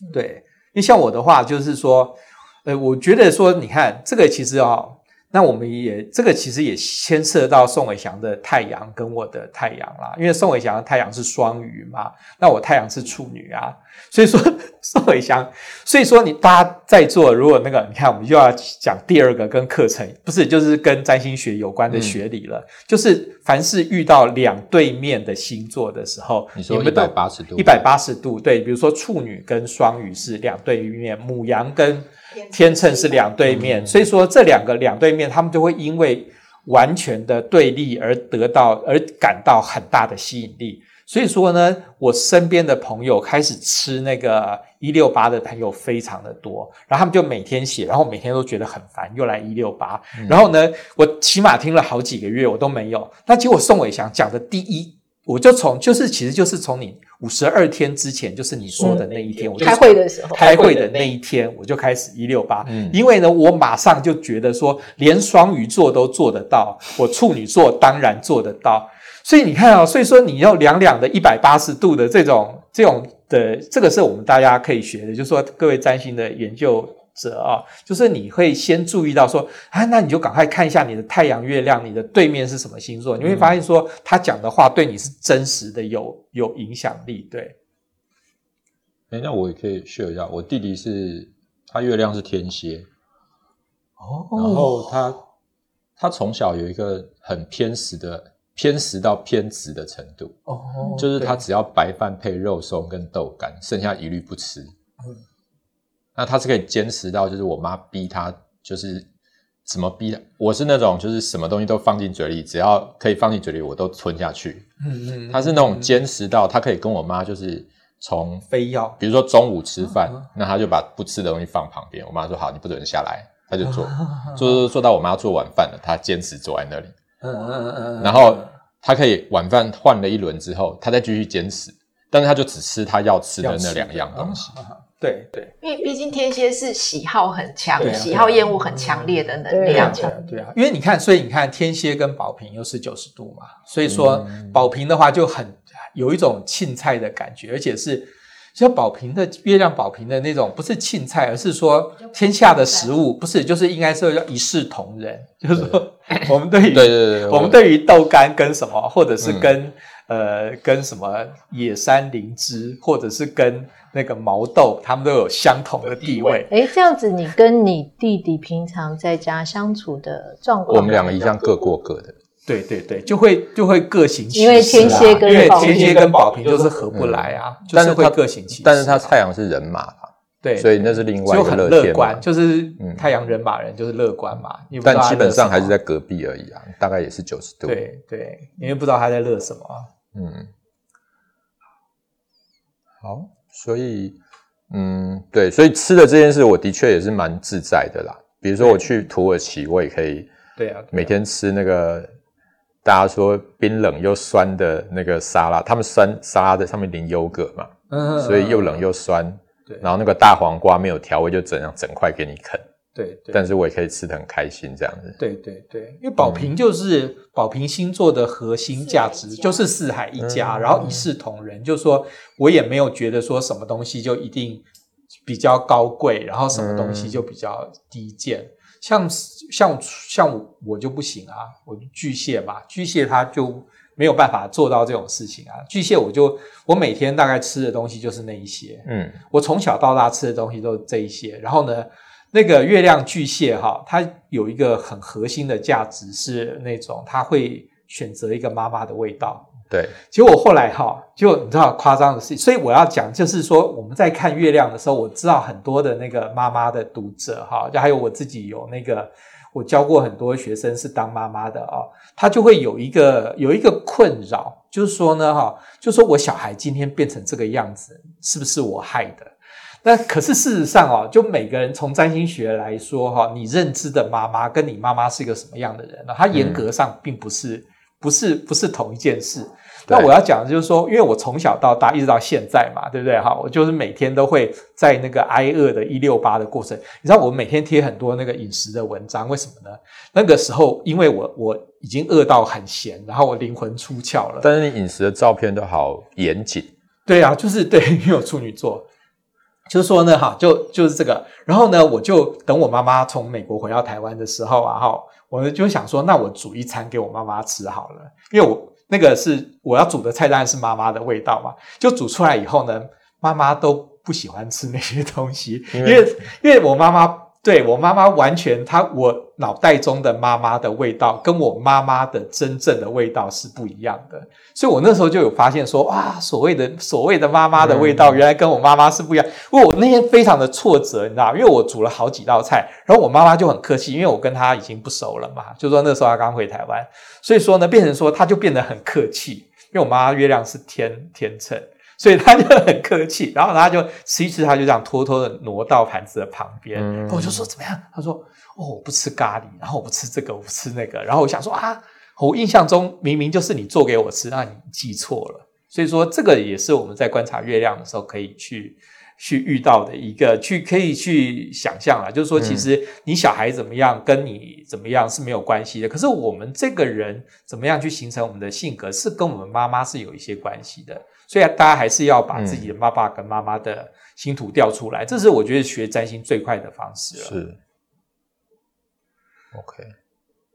嗯、对，因为像我的话，就是说，呃，我觉得说，你看这个其实哦。那我们也这个其实也牵涉到宋伟祥的太阳跟我的太阳啦，因为宋伟祥的太阳是双鱼嘛，那我太阳是处女啊，所以说 宋伟祥，所以说你大家在座，如果那个你看，我们又要讲第二个跟课程，不是就是跟占星学有关的学理了，嗯、就是凡是遇到两对面的星座的时候，你说一百八十度，一百八十度，对，比如说处女跟双鱼是两对面，母羊跟。天秤是两对面，所以说这两个两对面，他们就会因为完全的对立而得到而感到很大的吸引力。所以说呢，我身边的朋友开始吃那个一六八的朋友非常的多，然后他们就每天写，然后每天都觉得很烦，又来一六八，然后呢，我起码听了好几个月，我都没有。那结果宋伟祥讲的第一，我就从就是其实就是从你五十二天之前，就是你说的那一天，嗯、我就开会的时候，开会的那一天，我就开始一六八，因为呢，我马上就觉得说，连双鱼座都做得到，我处女座当然做得到。所以你看啊，所以说你要两两的一百八十度的这种这种的，这个是我们大家可以学的，就是说各位占星的研究者啊，就是你会先注意到说，啊，那你就赶快看一下你的太阳、月亮，你的对面是什么星座，你会发现说他讲的话对你是真实的，有有影响力。对，哎，那我也可以 share 一下，我弟弟是他月亮是天蝎，哦，然后他他从小有一个很偏食的。偏食到偏执的程度，哦，就是他只要白饭配肉松跟豆干，剩下一律不吃。嗯，那他是可以坚持到，就是我妈逼他，就是怎么逼他，我是那种就是什么东西都放进嘴里，只要可以放进嘴里，我都吞下去。嗯嗯，他是那种坚持到，他可以跟我妈就是从非要，比如说中午吃饭，那他就把不吃的东西放旁边，我妈说好，你不准下来，他就做，做做做到我妈做晚饭了，他坚持坐在那里。嗯嗯嗯嗯，然后他可以晚饭换了一轮之后，他再继续坚持，但是他就只吃他要吃的那两样东西。对对，因为毕竟天蝎是喜好很强、喜好厌恶很强烈的能量。对啊，因为你看，所以你看天蝎跟宝瓶又是九十度嘛，所以说宝瓶的话就很有一种青菜的感觉，而且是。像宝瓶的月亮，宝瓶的那种不是庆菜，而是说天下的食物不是，就是应该说要一视同仁，就是说我们对于对对对，我们对于豆干跟什么，或者是跟呃跟什么野山灵芝，或者是跟那个毛豆，他们都有相同的地位。哎，这样子你跟你弟弟平常在家相处的状况，我们两个一样各过各的。对对对，就会就会各行其事，因为天蝎跟因为天蝎跟宝瓶就是合不来啊，嗯、就是会各行其事。但是他太阳是人马嘛，对，所以那是另外一个乐，就很乐观，就是太阳人马人就是乐观嘛。嗯、但基本上还是在隔壁而已啊，大概也是九十度。对对，因为不知道他在乐什么。嗯，好，所以嗯，对，所以吃的这件事，我的确也是蛮自在的啦。比如说我去土耳其，我也可以，对啊，每天吃那个。大家说冰冷又酸的那个沙拉，他们酸沙拉在上面淋优格嘛，嗯，所以又冷又酸，对，然后那个大黄瓜没有调味，就整样整块给你啃，对，对，但是我也可以吃的很开心这样子，对对对，因为宝瓶就是宝瓶星座的核心价值就是四海一家，然后一视同仁，就是说我也没有觉得说什么东西就一定比较高贵，然后什么东西就比较低贱。像像像我就不行啊，我巨蟹嘛，巨蟹他就没有办法做到这种事情啊。巨蟹我就我每天大概吃的东西就是那一些，嗯，我从小到大吃的东西都是这一些。然后呢，那个月亮巨蟹哈，它有一个很核心的价值是那种他会选择一个妈妈的味道。对，结果我后来哈，就你知道夸张的事，所以我要讲，就是说我们在看月亮的时候，我知道很多的那个妈妈的读者哈，就还有我自己有那个，我教过很多学生是当妈妈的啊，他就会有一个有一个困扰，就是说呢哈，就是说我小孩今天变成这个样子，是不是我害的？那可是事实上哦，就每个人从占星学来说哈，你认知的妈妈跟你妈妈是一个什么样的人呢？他严格上并不是、嗯、不是不是同一件事。那我要讲的就是说，因为我从小到大一直到现在嘛，对不对？哈，我就是每天都会在那个挨饿的一六八的过程。你知道，我每天贴很多那个饮食的文章，为什么呢？那个时候，因为我我已经饿到很闲，然后我灵魂出窍了。但是你饮食的照片都好严谨。对啊，就是对，因为我处女座，就是说呢，哈，就就是这个。然后呢，我就等我妈妈从美国回到台湾的时候啊，哈，我就想说，那我煮一餐给我妈妈吃好了，因为我。那个是我要煮的菜，当然是妈妈的味道嘛。就煮出来以后呢，妈妈都不喜欢吃那些东西，因为因为我妈妈。对，我妈妈完全，她我脑袋中的妈妈的味道跟我妈妈的真正的味道是不一样的，所以我那时候就有发现说，哇，所谓的所谓的妈妈的味道，原来跟我妈妈是不一样。因为我那天非常的挫折，你知道，因为我煮了好几道菜，然后我妈妈就很客气，因为我跟她已经不熟了嘛，就说那时候她刚回台湾，所以说呢，变成说她就变得很客气。因为我妈月亮是天天秤，所以他就很客气，然后他就吃一吃，他就这样偷偷的挪到盘子的旁边，嗯、我就说怎么样？他说哦，我不吃咖喱，然后我不吃这个，我不吃那个，然后我想说啊，我印象中明明就是你做给我吃，那你记错了，所以说这个也是我们在观察月亮的时候可以去。去遇到的一个，去可以去想象啊，就是说，其实你小孩怎么样，跟你怎么样是没有关系的。可是我们这个人怎么样去形成我们的性格，是跟我们妈妈是有一些关系的。所以大家还是要把自己的爸爸跟妈妈的星图调出来，这是我觉得学占星最快的方式了。是，OK。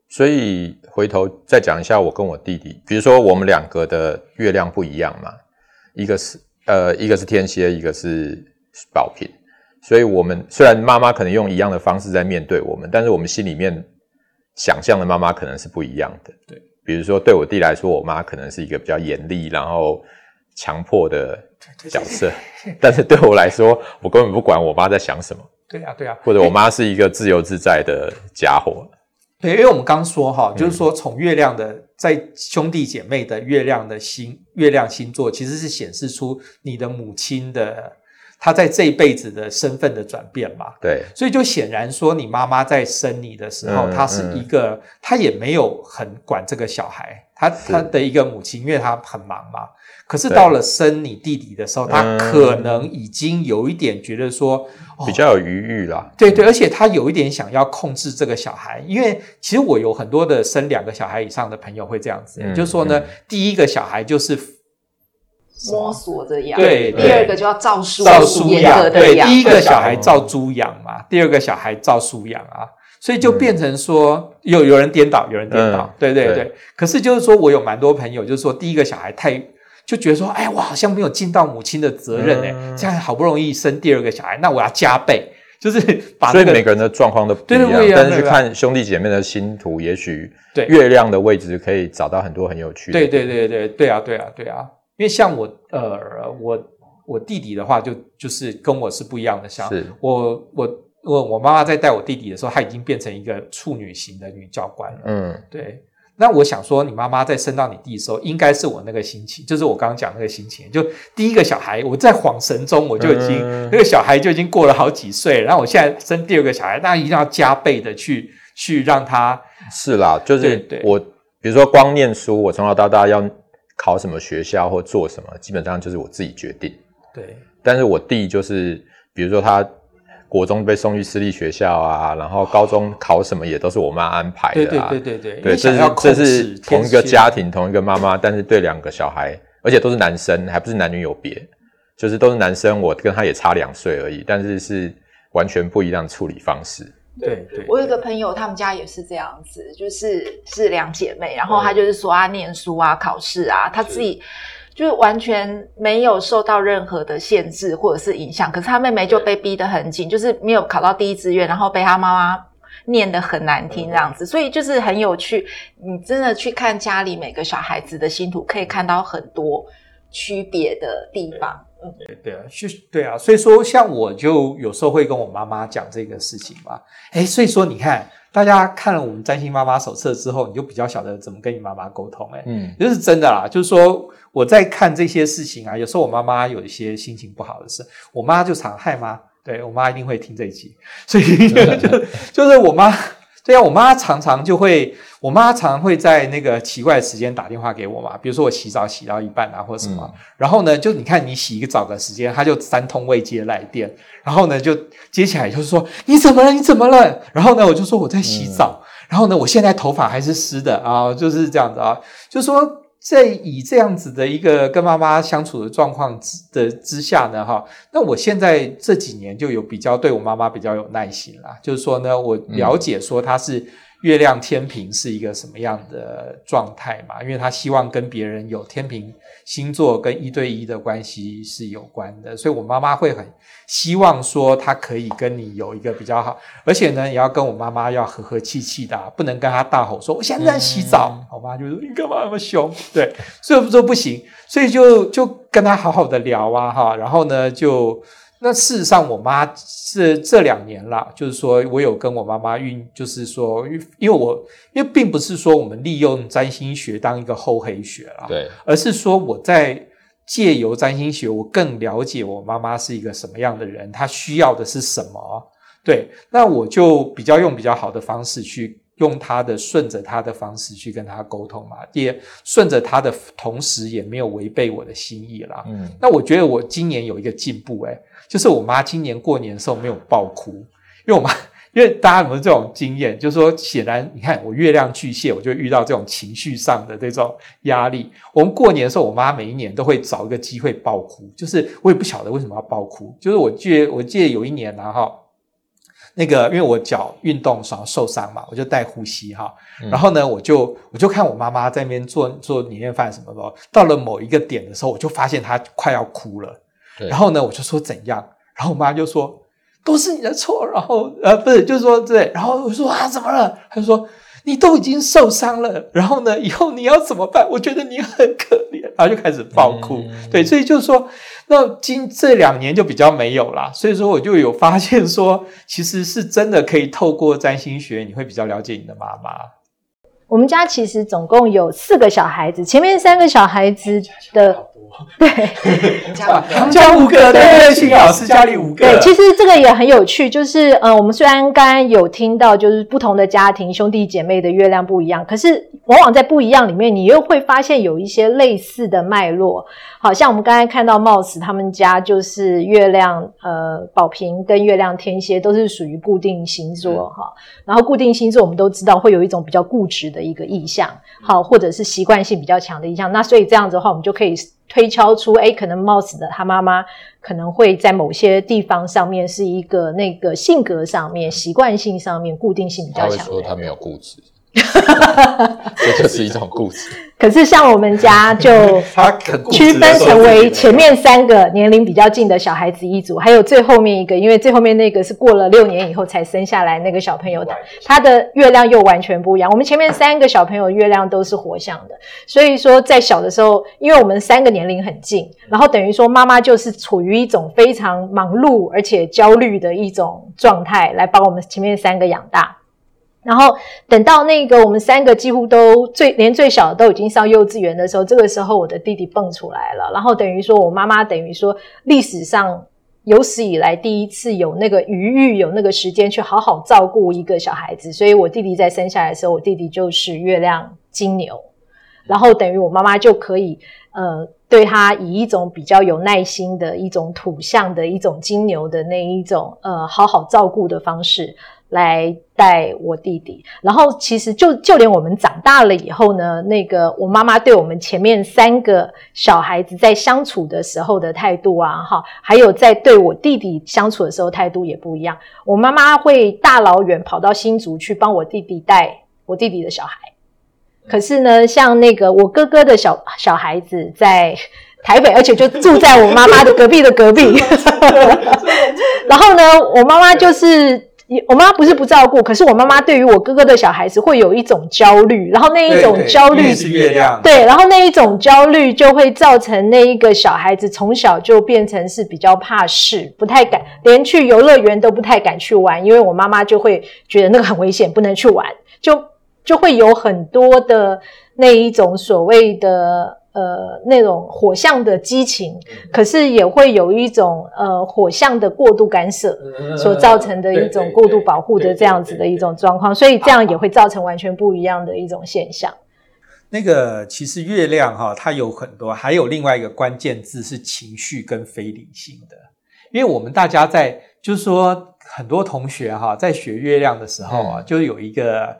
所以回头再讲一下我跟我弟弟，比如说我们两个的月亮不一样嘛，一个是呃，一个是天蝎，一个是。宝瓶，所以我们虽然妈妈可能用一样的方式在面对我们，但是我们心里面想象的妈妈可能是不一样的。对，比如说对我弟来说，我妈可能是一个比较严厉，然后强迫的角色，但是对我来说，我根本不管我妈在想什么。对啊，对啊，或者我妈是一个自由自在的家伙。对，因为我们刚说哈，就是说从月亮的在兄弟姐妹的月亮的星月亮星座，其实是显示出你的母亲的。他在这一辈子的身份的转变嘛，对，所以就显然说，你妈妈在生你的时候，她、嗯、是一个，她、嗯、也没有很管这个小孩，她她的一个母亲，因为她很忙嘛。可是到了生你弟弟的时候，她可能已经有一点觉得说，嗯哦、比较有余裕啦。对对，而且她有一点想要控制这个小孩，因为其实我有很多的生两个小孩以上的朋友会这样子，嗯、就是说呢，嗯、第一个小孩就是。摸索着养，对，第二个就要照书照书养，对，第一个小孩照猪养嘛，第二个小孩照书养啊，所以就变成说有有人颠倒，有人颠倒，对对对。可是就是说我有蛮多朋友，就是说第一个小孩太就觉得说，哎，我好像没有尽到母亲的责任哎，这样好不容易生第二个小孩，那我要加倍，就是把。所以每个人的状况都不一样，但是去看兄弟姐妹的星图，也许月亮的位置可以找到很多很有趣的。对对对对对啊对啊对啊。因为像我，呃，我我弟弟的话就，就就是跟我是不一样的。像我我我我妈妈在带我弟弟的时候，她已经变成一个处女型的女教官了。嗯，对。那我想说，你妈妈在生到你弟的时候，应该是我那个心情，就是我刚刚讲那个心情。就第一个小孩，我在恍神中，我就已经、嗯、那个小孩就已经过了好几岁，然后我现在生第二个小孩，那一定要加倍的去去让他。是啦，就是我比如说光念书，我从小到大要。考什么学校或做什么，基本上就是我自己决定。对，但是我弟就是，比如说他国中被送去私立学校啊，然后高中考什么也都是我妈安排的啊。对对对对对，对，这是这是同一个家庭，同一个妈妈，但是对两个小孩，而且都是男生，还不是男女有别，就是都是男生，我跟他也差两岁而已，但是是完全不一样的处理方式。对对，我有一个朋友，他们家也是这样子，就是是两姐妹，然后她就是说啊，念书啊，考试啊，她自己就是完全没有受到任何的限制或者是影响，可是她妹妹就被逼得很紧，就是没有考到第一志愿，然后被她妈妈念得很难听这样子，所以就是很有趣。你真的去看家里每个小孩子的星图，可以看到很多区别的地方。嗯，对对啊，是，对啊，所以说像我就有时候会跟我妈妈讲这个事情嘛，诶，所以说你看，大家看了我们占星妈妈手册之后，你就比较晓得怎么跟你妈妈沟通，诶，嗯，就是真的啦，就是说我在看这些事情啊，有时候我妈妈有一些心情不好的事，我妈就常害妈，对，我妈一定会听这一集，所以就就 就是我妈。对啊，我妈常常就会，我妈常常会在那个奇怪的时间打电话给我嘛，比如说我洗澡洗到一半啊，或者什么，嗯、然后呢，就你看你洗一个澡的时间，她就三通未接来电，然后呢就接起来就是说你怎么了？你怎么了？然后呢我就说我在洗澡，嗯、然后呢我现在头发还是湿的啊，就是这样子啊，就说。在以这样子的一个跟妈妈相处的状况之的之下呢，哈，那我现在这几年就有比较对我妈妈比较有耐心啦，就是说呢，我了解说她是月亮天平是一个什么样的状态嘛，因为他希望跟别人有天平星座跟一对一的关系是有关的，所以我妈妈会很希望说她可以跟你有一个比较好，而且呢，也要跟我妈妈要和和气气的，不能跟她大吼说我现在在洗澡，嗯、我妈就说你干嘛那么凶？对，所以说不行，所以就就跟她好好的聊啊哈，然后呢就那事实上，我妈这这两年啦，就是说我有跟我妈妈运，就是说，因为我因为并不是说我们利用占星学当一个厚黑学啦，对，而是说我在借由占星学，我更了解我妈妈是一个什么样的人，她需要的是什么，对，那我就比较用比较好的方式去。用她的顺着她的方式去跟她沟通嘛，也顺着她的同时也没有违背我的心意啦。嗯，那我觉得我今年有一个进步，诶，就是我妈今年过年的时候没有爆哭，因为我妈，因为大家有没有这种经验，就是说显然你看我月亮巨蟹，我就遇到这种情绪上的这种压力。我们过年的时候，我妈每一年都会找一个机会爆哭，就是我也不晓得为什么要爆哭，就是我记得我记得有一年然后。那个，因为我脚运动时候受伤嘛，我就带呼吸哈。嗯、然后呢，我就我就看我妈妈在那边做做年夜饭什么的。到了某一个点的时候，我就发现她快要哭了。对然后呢，我就说怎样？然后我妈就说都是你的错。然后呃，不是，就是说对。然后我说啊，怎么了？她就说。你都已经受伤了，然后呢？以后你要怎么办？我觉得你很可怜，然后就开始爆哭。嗯、对，所以就是说，那今这两年就比较没有啦。所以说，我就有发现说，其实是真的可以透过占星学，你会比较了解你的妈妈。我们家其实总共有四个小孩子，前面三个小孩子的。对，家五个，对，幸老师家里五个。对，其实这个也很有趣，就是呃，我们虽然刚刚有听到，就是不同的家庭兄弟姐妹的月亮不一样，可是往往在不一样里面，你又会发现有一些类似的脉络。好像我们刚才看到 Mouse 他们家就是月亮呃宝瓶跟月亮天蝎都是属于固定星座哈，嗯、然后固定星座我们都知道会有一种比较固执的一个意向，好，或者是习惯性比较强的意向，那所以这样子的话，我们就可以。推敲出，哎，可能 Mouse 的他妈妈可能会在某些地方上面是一个那个性格上面、习惯性上面固定性比较强。他会说他没有固执。这就是一种固执。可是像我们家就区分成为前面三个年龄比较近的小孩子一组，还有最后面一个，因为最后面那个是过了六年以后才生下来那个小朋友的，他的月亮又完全不一样。我们前面三个小朋友月亮都是火象的，所以说在小的时候，因为我们三个年龄很近，然后等于说妈妈就是处于一种非常忙碌而且焦虑的一种状态，来把我们前面三个养大。然后等到那个我们三个几乎都最连最小的都已经上幼稚园的时候，这个时候我的弟弟蹦出来了。然后等于说我妈妈等于说历史上有史以来第一次有那个余裕，有那个时间去好好照顾一个小孩子。所以我弟弟在生下来的时候，我弟弟就是月亮金牛，然后等于我妈妈就可以呃对他以一种比较有耐心的一种土象的一种金牛的那一种呃好好照顾的方式。来带我弟弟，然后其实就就连我们长大了以后呢，那个我妈妈对我们前面三个小孩子在相处的时候的态度啊，哈，还有在对我弟弟相处的时候态度也不一样。我妈妈会大老远跑到新竹去帮我弟弟带我弟弟的小孩，可是呢，像那个我哥哥的小小孩子在台北，而且就住在我妈妈的隔壁的隔壁，然后呢，我妈妈就是。我妈不是不照顾，可是我妈妈对于我哥哥的小孩子会有一种焦虑，然后那一种焦虑是月亮，对，然后那一种焦虑就会造成那一个小孩子从小就变成是比较怕事，不太敢，连去游乐园都不太敢去玩，因为我妈妈就会觉得那个很危险，不能去玩，就就会有很多的那一种所谓的。呃，那种火象的激情，可是也会有一种呃火象的过度干涉所造成的一种过度保护的这样子的一种状况，所以这样也会造成完全不一样的一种现象。那个其实月亮哈，它有很多，还有另外一个关键字是情绪跟非理性的，因为我们大家在就是说很多同学哈，在学月亮的时候啊，就有一个。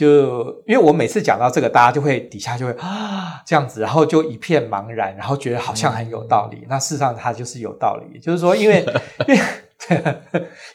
就因为我每次讲到这个，大家就会底下就会啊这样子，然后就一片茫然，然后觉得好像很有道理。嗯、那事实上它就是有道理，就是说，因为因为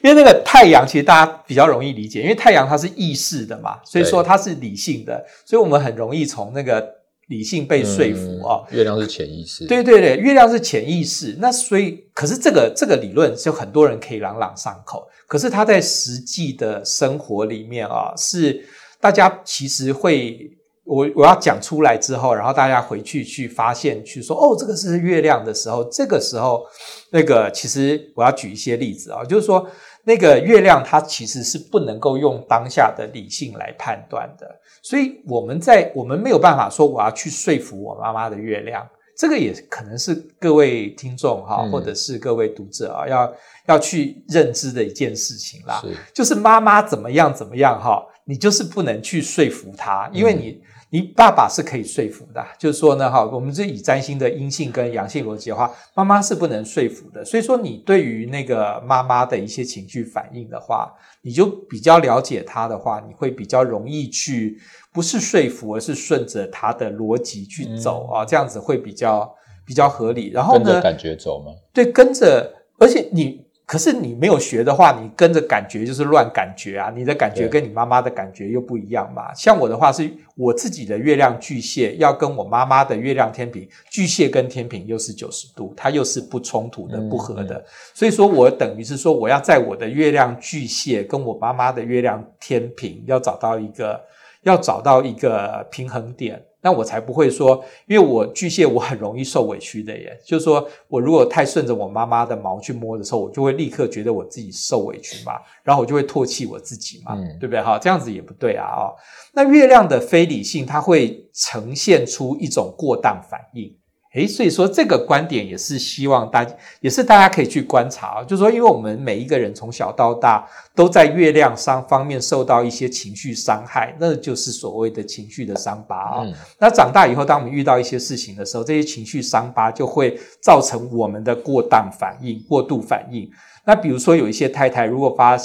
因为那个太阳其实大家比较容易理解，因为太阳它是意识的嘛，所以说它是理性的，所以我们很容易从那个理性被说服啊、嗯。月亮是潜意识，对对对，月亮是潜意识。那所以，可是这个这个理论就很多人可以朗朗上口，可是它在实际的生活里面啊是。大家其实会我我要讲出来之后，然后大家回去去发现，去说哦，这个是月亮的时候，这个时候那个其实我要举一些例子啊，就是说那个月亮它其实是不能够用当下的理性来判断的，所以我们在我们没有办法说我要去说服我妈妈的月亮，这个也可能是各位听众哈，或者是各位读者啊，要要去认知的一件事情啦，是就是妈妈怎么样怎么样哈，你就是不能去说服她，因为你。嗯你爸爸是可以说服的，就是说呢，哈，我们这以占星的阴性跟阳性逻辑的话，妈妈是不能说服的。所以说，你对于那个妈妈的一些情绪反应的话，你就比较了解她的话，你会比较容易去，不是说服，而是顺着他的逻辑去走啊，这样子会比较比较合理。然后呢，跟着感觉走吗？对，跟着，而且你。可是你没有学的话，你跟着感觉就是乱感觉啊！你的感觉跟你妈妈的感觉又不一样嘛。像我的话，是我自己的月亮巨蟹要跟我妈妈的月亮天平，巨蟹跟天平又是九十度，它又是不冲突的、不合的。所以说我等于是说，我要在我的月亮巨蟹跟我妈妈的月亮天平要找到一个，要找到一个平衡点。那我才不会说，因为我巨蟹，我很容易受委屈的耶。就是说我如果太顺着我妈妈的毛去摸的时候，我就会立刻觉得我自己受委屈嘛，然后我就会唾弃我自己嘛，嗯、对不对？哈，这样子也不对啊，哦。那月亮的非理性，它会呈现出一种过当反应。诶，所以说这个观点也是希望大家，也是大家可以去观察啊。就是说，因为我们每一个人从小到大都在月亮上方面受到一些情绪伤害，那就是所谓的情绪的伤疤啊。嗯。那长大以后，当我们遇到一些事情的时候，这些情绪伤疤就会造成我们的过当反应、过度反应。那比如说，有一些太太如果发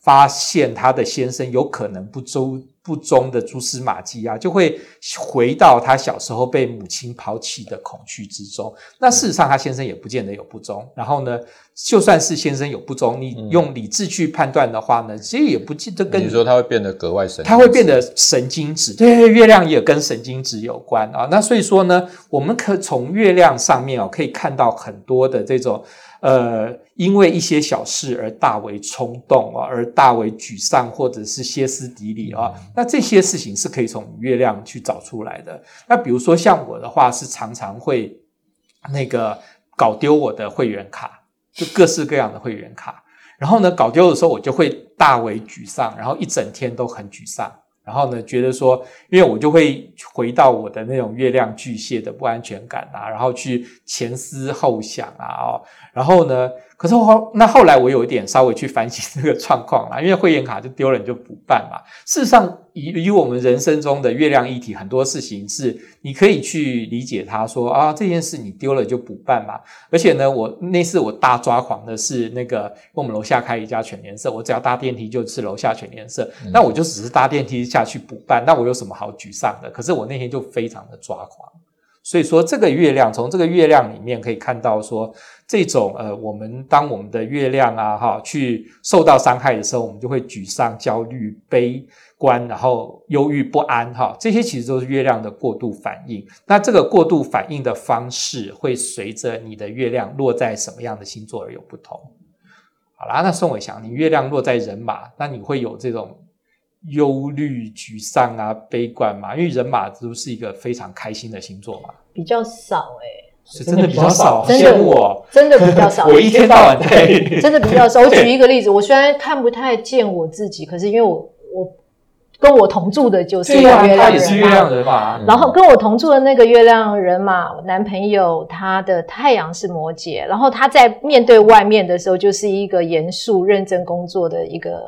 发现她的先生有可能不周。不忠的蛛丝马迹啊，就会回到他小时候被母亲抛弃的恐惧之中。那事实上，他先生也不见得有不忠。然后呢，就算是先生有不忠，你用理智去判断的话呢，其实也不记得跟你，你说他会变得格外神他会变得神经质。对，月亮也跟神经质有关啊。那所以说呢，我们可从月亮上面哦，可以看到很多的这种。呃，因为一些小事而大为冲动啊，而大为沮丧，或者是歇斯底里啊，那这些事情是可以从月亮去找出来的。那比如说像我的话，是常常会那个搞丢我的会员卡，就各式各样的会员卡。然后呢，搞丢的时候我就会大为沮丧，然后一整天都很沮丧。然后呢，觉得说，因为我就会回到我的那种月亮巨蟹的不安全感啊，然后去前思后想啊，哦，然后呢。可是后那后来我有一点稍微去反省这个状况啦，因为会员卡就丢了，你就补办嘛。事实上，以以我们人生中的月亮议题，很多事情是你可以去理解它，说啊这件事你丢了就补办嘛。而且呢，我那次我大抓狂的是那个我们楼下开一家全联社，我只要搭电梯就是楼下全联社，那我就只是搭电梯下去补办，那我有什么好沮丧的？可是我那天就非常的抓狂。所以说，这个月亮从这个月亮里面可以看到，说这种呃，我们当我们的月亮啊，哈，去受到伤害的时候，我们就会沮丧、焦虑、悲观，然后忧郁不安，哈，这些其实都是月亮的过度反应。那这个过度反应的方式，会随着你的月亮落在什么样的星座而有不同。好啦，那宋伟祥，你月亮落在人马，那你会有这种忧虑、沮丧啊，悲观嘛？因为人马都是一个非常开心的星座嘛。比较少哎、欸，是真的比较少，真的我真的比较少。我一天到晚在，真的比较少。我举一个例子，我虽然看不太见我自己，可是因为我我跟我同住的就是月亮人马，他也是月亮人马。然后跟我同住的那个月亮人马男朋友，他的太阳是摩羯，然后他在面对外面的时候，就是一个严肃认真工作的一个。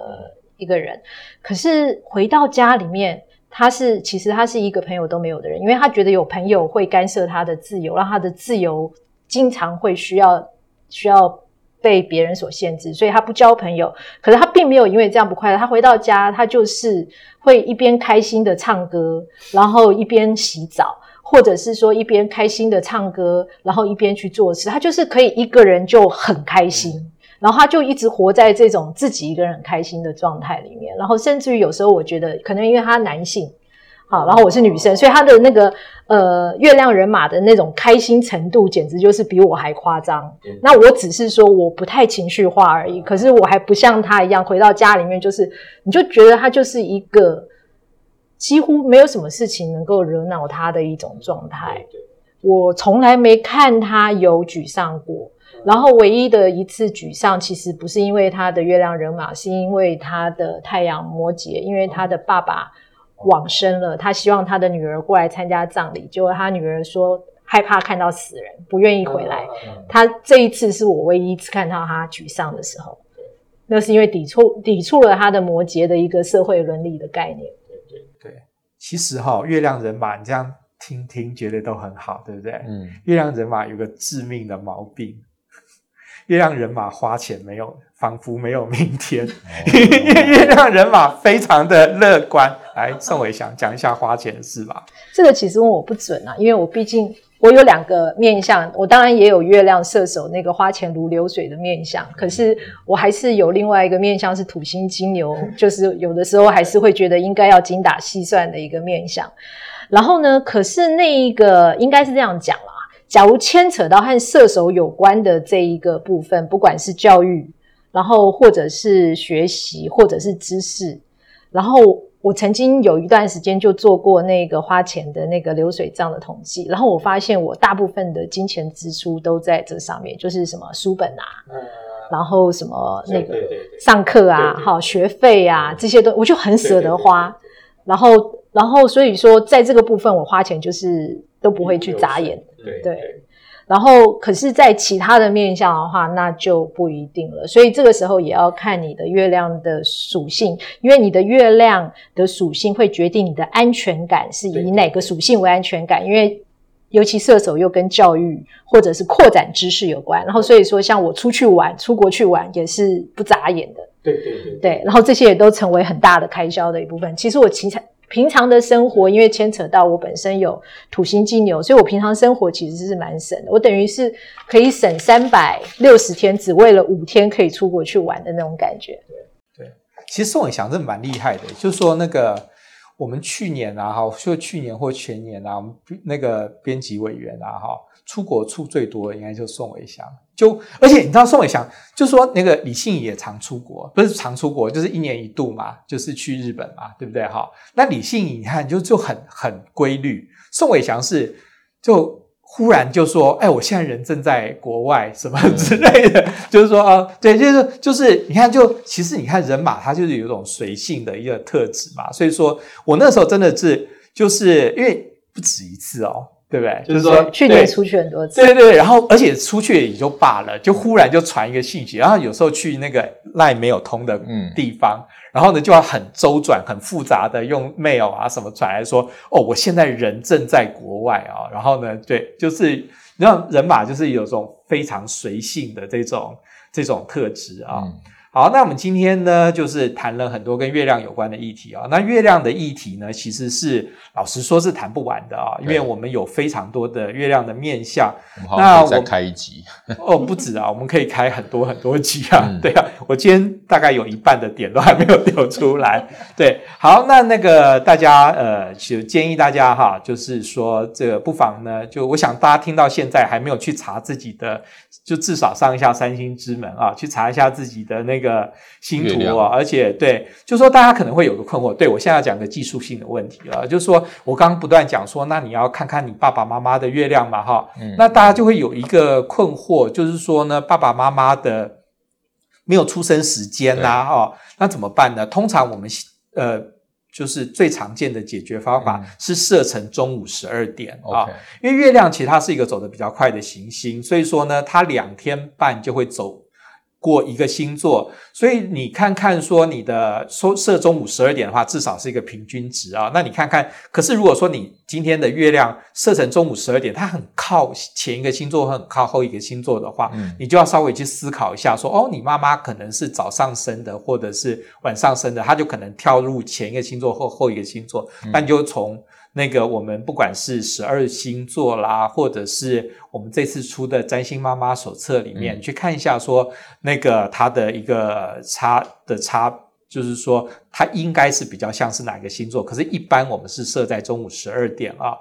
一个人，可是回到家里面，他是其实他是一个朋友都没有的人，因为他觉得有朋友会干涉他的自由，让他的自由经常会需要需要被别人所限制，所以他不交朋友。可是他并没有因为这样不快乐，他回到家，他就是会一边开心的唱歌，然后一边洗澡，或者是说一边开心的唱歌，然后一边去做事，他就是可以一个人就很开心。然后他就一直活在这种自己一个人很开心的状态里面，然后甚至于有时候我觉得可能因为他男性，好，然后我是女生，所以他的那个呃月亮人马的那种开心程度简直就是比我还夸张。那我只是说我不太情绪化而已，可是我还不像他一样回到家里面就是，你就觉得他就是一个几乎没有什么事情能够惹恼他的一种状态。我从来没看他有沮丧过。然后唯一的一次沮丧，其实不是因为他的月亮人马，是因为他的太阳摩羯，因为他的爸爸往生了，他希望他的女儿过来参加葬礼，结果他女儿说害怕看到死人，不愿意回来。他这一次是我唯一一次看到他沮丧的时候，那是因为抵触抵触了他的摩羯的一个社会伦理的概念。对对对，其实哈、哦，月亮人马你这样听听觉得都很好，对不对？嗯，月亮人马有个致命的毛病。月亮人马花钱没有，仿佛没有明天。因为月亮人马非常的乐观。来，宋伟祥讲一下花钱的事吧。这个其实问我不准啊，因为我毕竟我有两个面相，我当然也有月亮射手那个花钱如流水的面相，可是我还是有另外一个面相是土星金牛，就是有的时候还是会觉得应该要精打细算的一个面相。然后呢，可是那一个应该是这样讲啦。假如牵扯到和射手有关的这一个部分，不管是教育，然后或者是学习，或者是知识，然后我曾经有一段时间就做过那个花钱的那个流水账的统计，然后我发现我大部分的金钱支出都在这上面，就是什么书本啊，然后什么那个上课啊，好学费啊这些都，我就很舍得花，然后然后所以说在这个部分我花钱就是都不会去眨眼。对，对，然后可是，在其他的面相的话，那就不一定了。所以这个时候也要看你的月亮的属性，因为你的月亮的属性会决定你的安全感是以哪个属性为安全感。因为尤其射手又跟教育或者是扩展知识有关，然后所以说，像我出去玩、出国去玩也是不眨眼的。对对对，对，然后这些也都成为很大的开销的一部分。其实我其实。平常的生活，因为牵扯到我本身有土星金牛，所以我平常生活其实是蛮省的。我等于是可以省三百六十天，只为了五天可以出国去玩的那种感觉。对对，其实宋伟祥真的蛮厉害的，就是说那个我们去年啊，哈，就去年或前年啊，我们那个编辑委员啊，哈。出国出最多的应该就宋伟祥，就而且你知道宋伟祥，就说那个李信也常出国，不是常出国，就是一年一度嘛，就是去日本嘛，对不对哈？那李信你看就就很很规律，宋伟祥是就忽然就说，哎，我现在人正在国外什么之类的，就是说啊，对，就是就是你看就其实你看人马他就是有一种随性的一个特质嘛，所以说我那时候真的是就是因为不止一次哦。对不对？就是说，去年出去很多次，对对对，然后而且出去也就罢了，就忽然就传一个信息，然后有时候去那个 LINE 没有通的地方，嗯、然后呢就要很周转、很复杂的用 mail 啊什么传来说，哦，我现在人正在国外啊，然后呢，对，就是让人马就是有种非常随性的这种这种特质啊。嗯好，那我们今天呢，就是谈了很多跟月亮有关的议题啊。那月亮的议题呢，其实是老实说是谈不完的啊，因为我们有非常多的月亮的面相。那我再开一集哦，不止啊，我们可以开很多很多集啊。嗯、对啊，我今天大概有一半的点都还没有丢出来。对，好，那那个大家呃，就建议大家哈，就是说这个不妨呢，就我想大家听到现在还没有去查自己的，就至少上一下三星之门啊，去查一下自己的那个。那个星图啊，而且对，就是说大家可能会有个困惑，对，我现在要讲个技术性的问题了，就是说我刚刚不断讲说，那你要看看你爸爸妈妈的月亮嘛，哈，嗯，那大家就会有一个困惑，就是说呢，爸爸妈妈的没有出生时间呐，哦，那怎么办呢？通常我们呃，就是最常见的解决方法是设成中午十二点啊，因为月亮其实它是一个走得比较快的行星，所以说呢，它两天半就会走。过一个星座，所以你看看说你的收设中午十二点的话，至少是一个平均值啊。那你看看，可是如果说你今天的月亮设成中午十二点，它很靠前一个星座，很靠后一个星座的话，嗯，你就要稍微去思考一下说，说哦，你妈妈可能是早上生的，或者是晚上生的，她就可能跳入前一个星座或后一个星座，那你就从。那个我们不管是十二星座啦，或者是我们这次出的占星妈妈手册里面，嗯、去看一下说那个它的一个差的差，就是说它应该是比较像是哪个星座。可是，一般我们是设在中午十二点啊。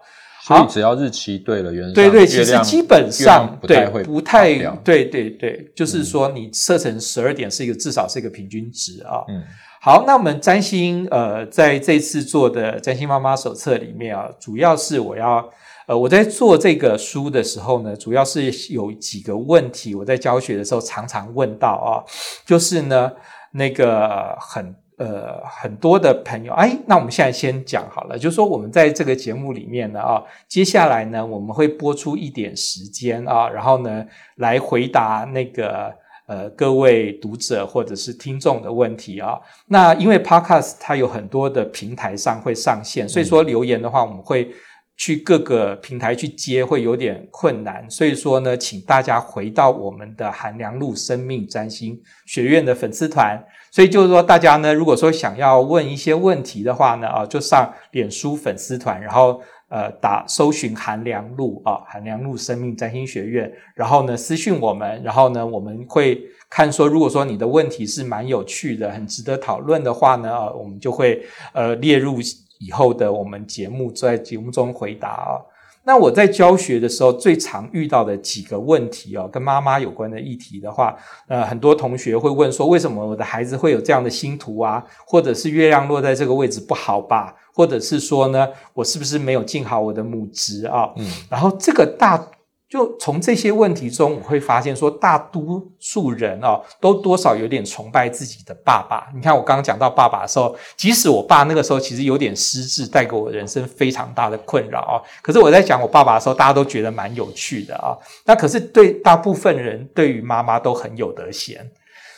所以只要日期对了，原对对，其实基本上对不太对对对，就是说你设成十二点是一个至少是一个平均值啊。嗯。好，那我们占星呃，在这次做的占星妈妈手册里面啊，主要是我要呃，我在做这个书的时候呢，主要是有几个问题，我在教学的时候常常问到啊，就是呢，那个很呃很多的朋友，哎，那我们现在先讲好了，就是说我们在这个节目里面呢啊，接下来呢，我们会播出一点时间啊，然后呢，来回答那个。呃，各位读者或者是听众的问题啊，那因为 Podcast 它有很多的平台上会上线，所以说留言的话，我们会去各个平台去接，会有点困难。所以说呢，请大家回到我们的韩良露生命占星学院的粉丝团。所以就是说，大家呢，如果说想要问一些问题的话呢，啊，就上脸书粉丝团，然后。呃，打搜寻韩良露啊，韩良露生命占星学院，然后呢私讯我们，然后呢我们会看说，如果说你的问题是蛮有趣的，很值得讨论的话呢，啊，我们就会呃列入以后的我们节目，在节目中回答啊。那我在教学的时候最常遇到的几个问题哦，跟妈妈有关的议题的话，呃，很多同学会问说，为什么我的孩子会有这样的星图啊？或者是月亮落在这个位置不好吧？或者是说呢，我是不是没有尽好我的母职啊？嗯，然后这个大就从这些问题中，我会发现说，大多数人哦，都多少有点崇拜自己的爸爸。你看我刚刚讲到爸爸的时候，即使我爸那个时候其实有点失智，带给我人生非常大的困扰哦。可是我在讲我爸爸的时候，大家都觉得蛮有趣的啊。那可是对大部分人，对于妈妈都很有得闲。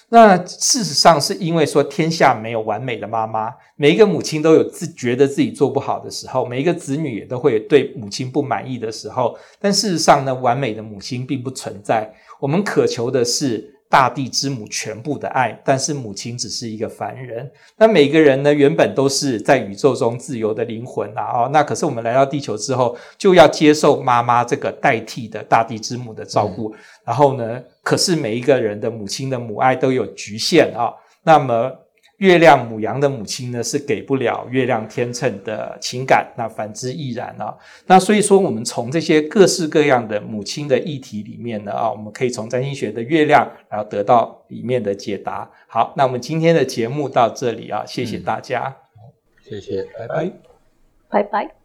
那事实上是因为说天下没有完美的妈妈，每一个母亲都有自觉得自己做不好的时候，每一个子女也都会对母亲不满意的时候。但事实上呢，完美的母亲并不存在。我们渴求的是。大地之母全部的爱，但是母亲只是一个凡人。那每个人呢，原本都是在宇宙中自由的灵魂啊！哦，那可是我们来到地球之后，就要接受妈妈这个代替的大地之母的照顾。嗯。然后呢，可是每一个人的母亲的母爱都有局限啊。那么。月亮母羊的母亲呢，是给不了月亮天秤的情感，那反之亦然啊。那所以说，我们从这些各式各样的母亲的议题里面呢，啊，我们可以从占星学的月亮，然后得到里面的解答。好，那我们今天的节目到这里啊，谢谢大家，嗯、谢谢，拜拜，拜拜。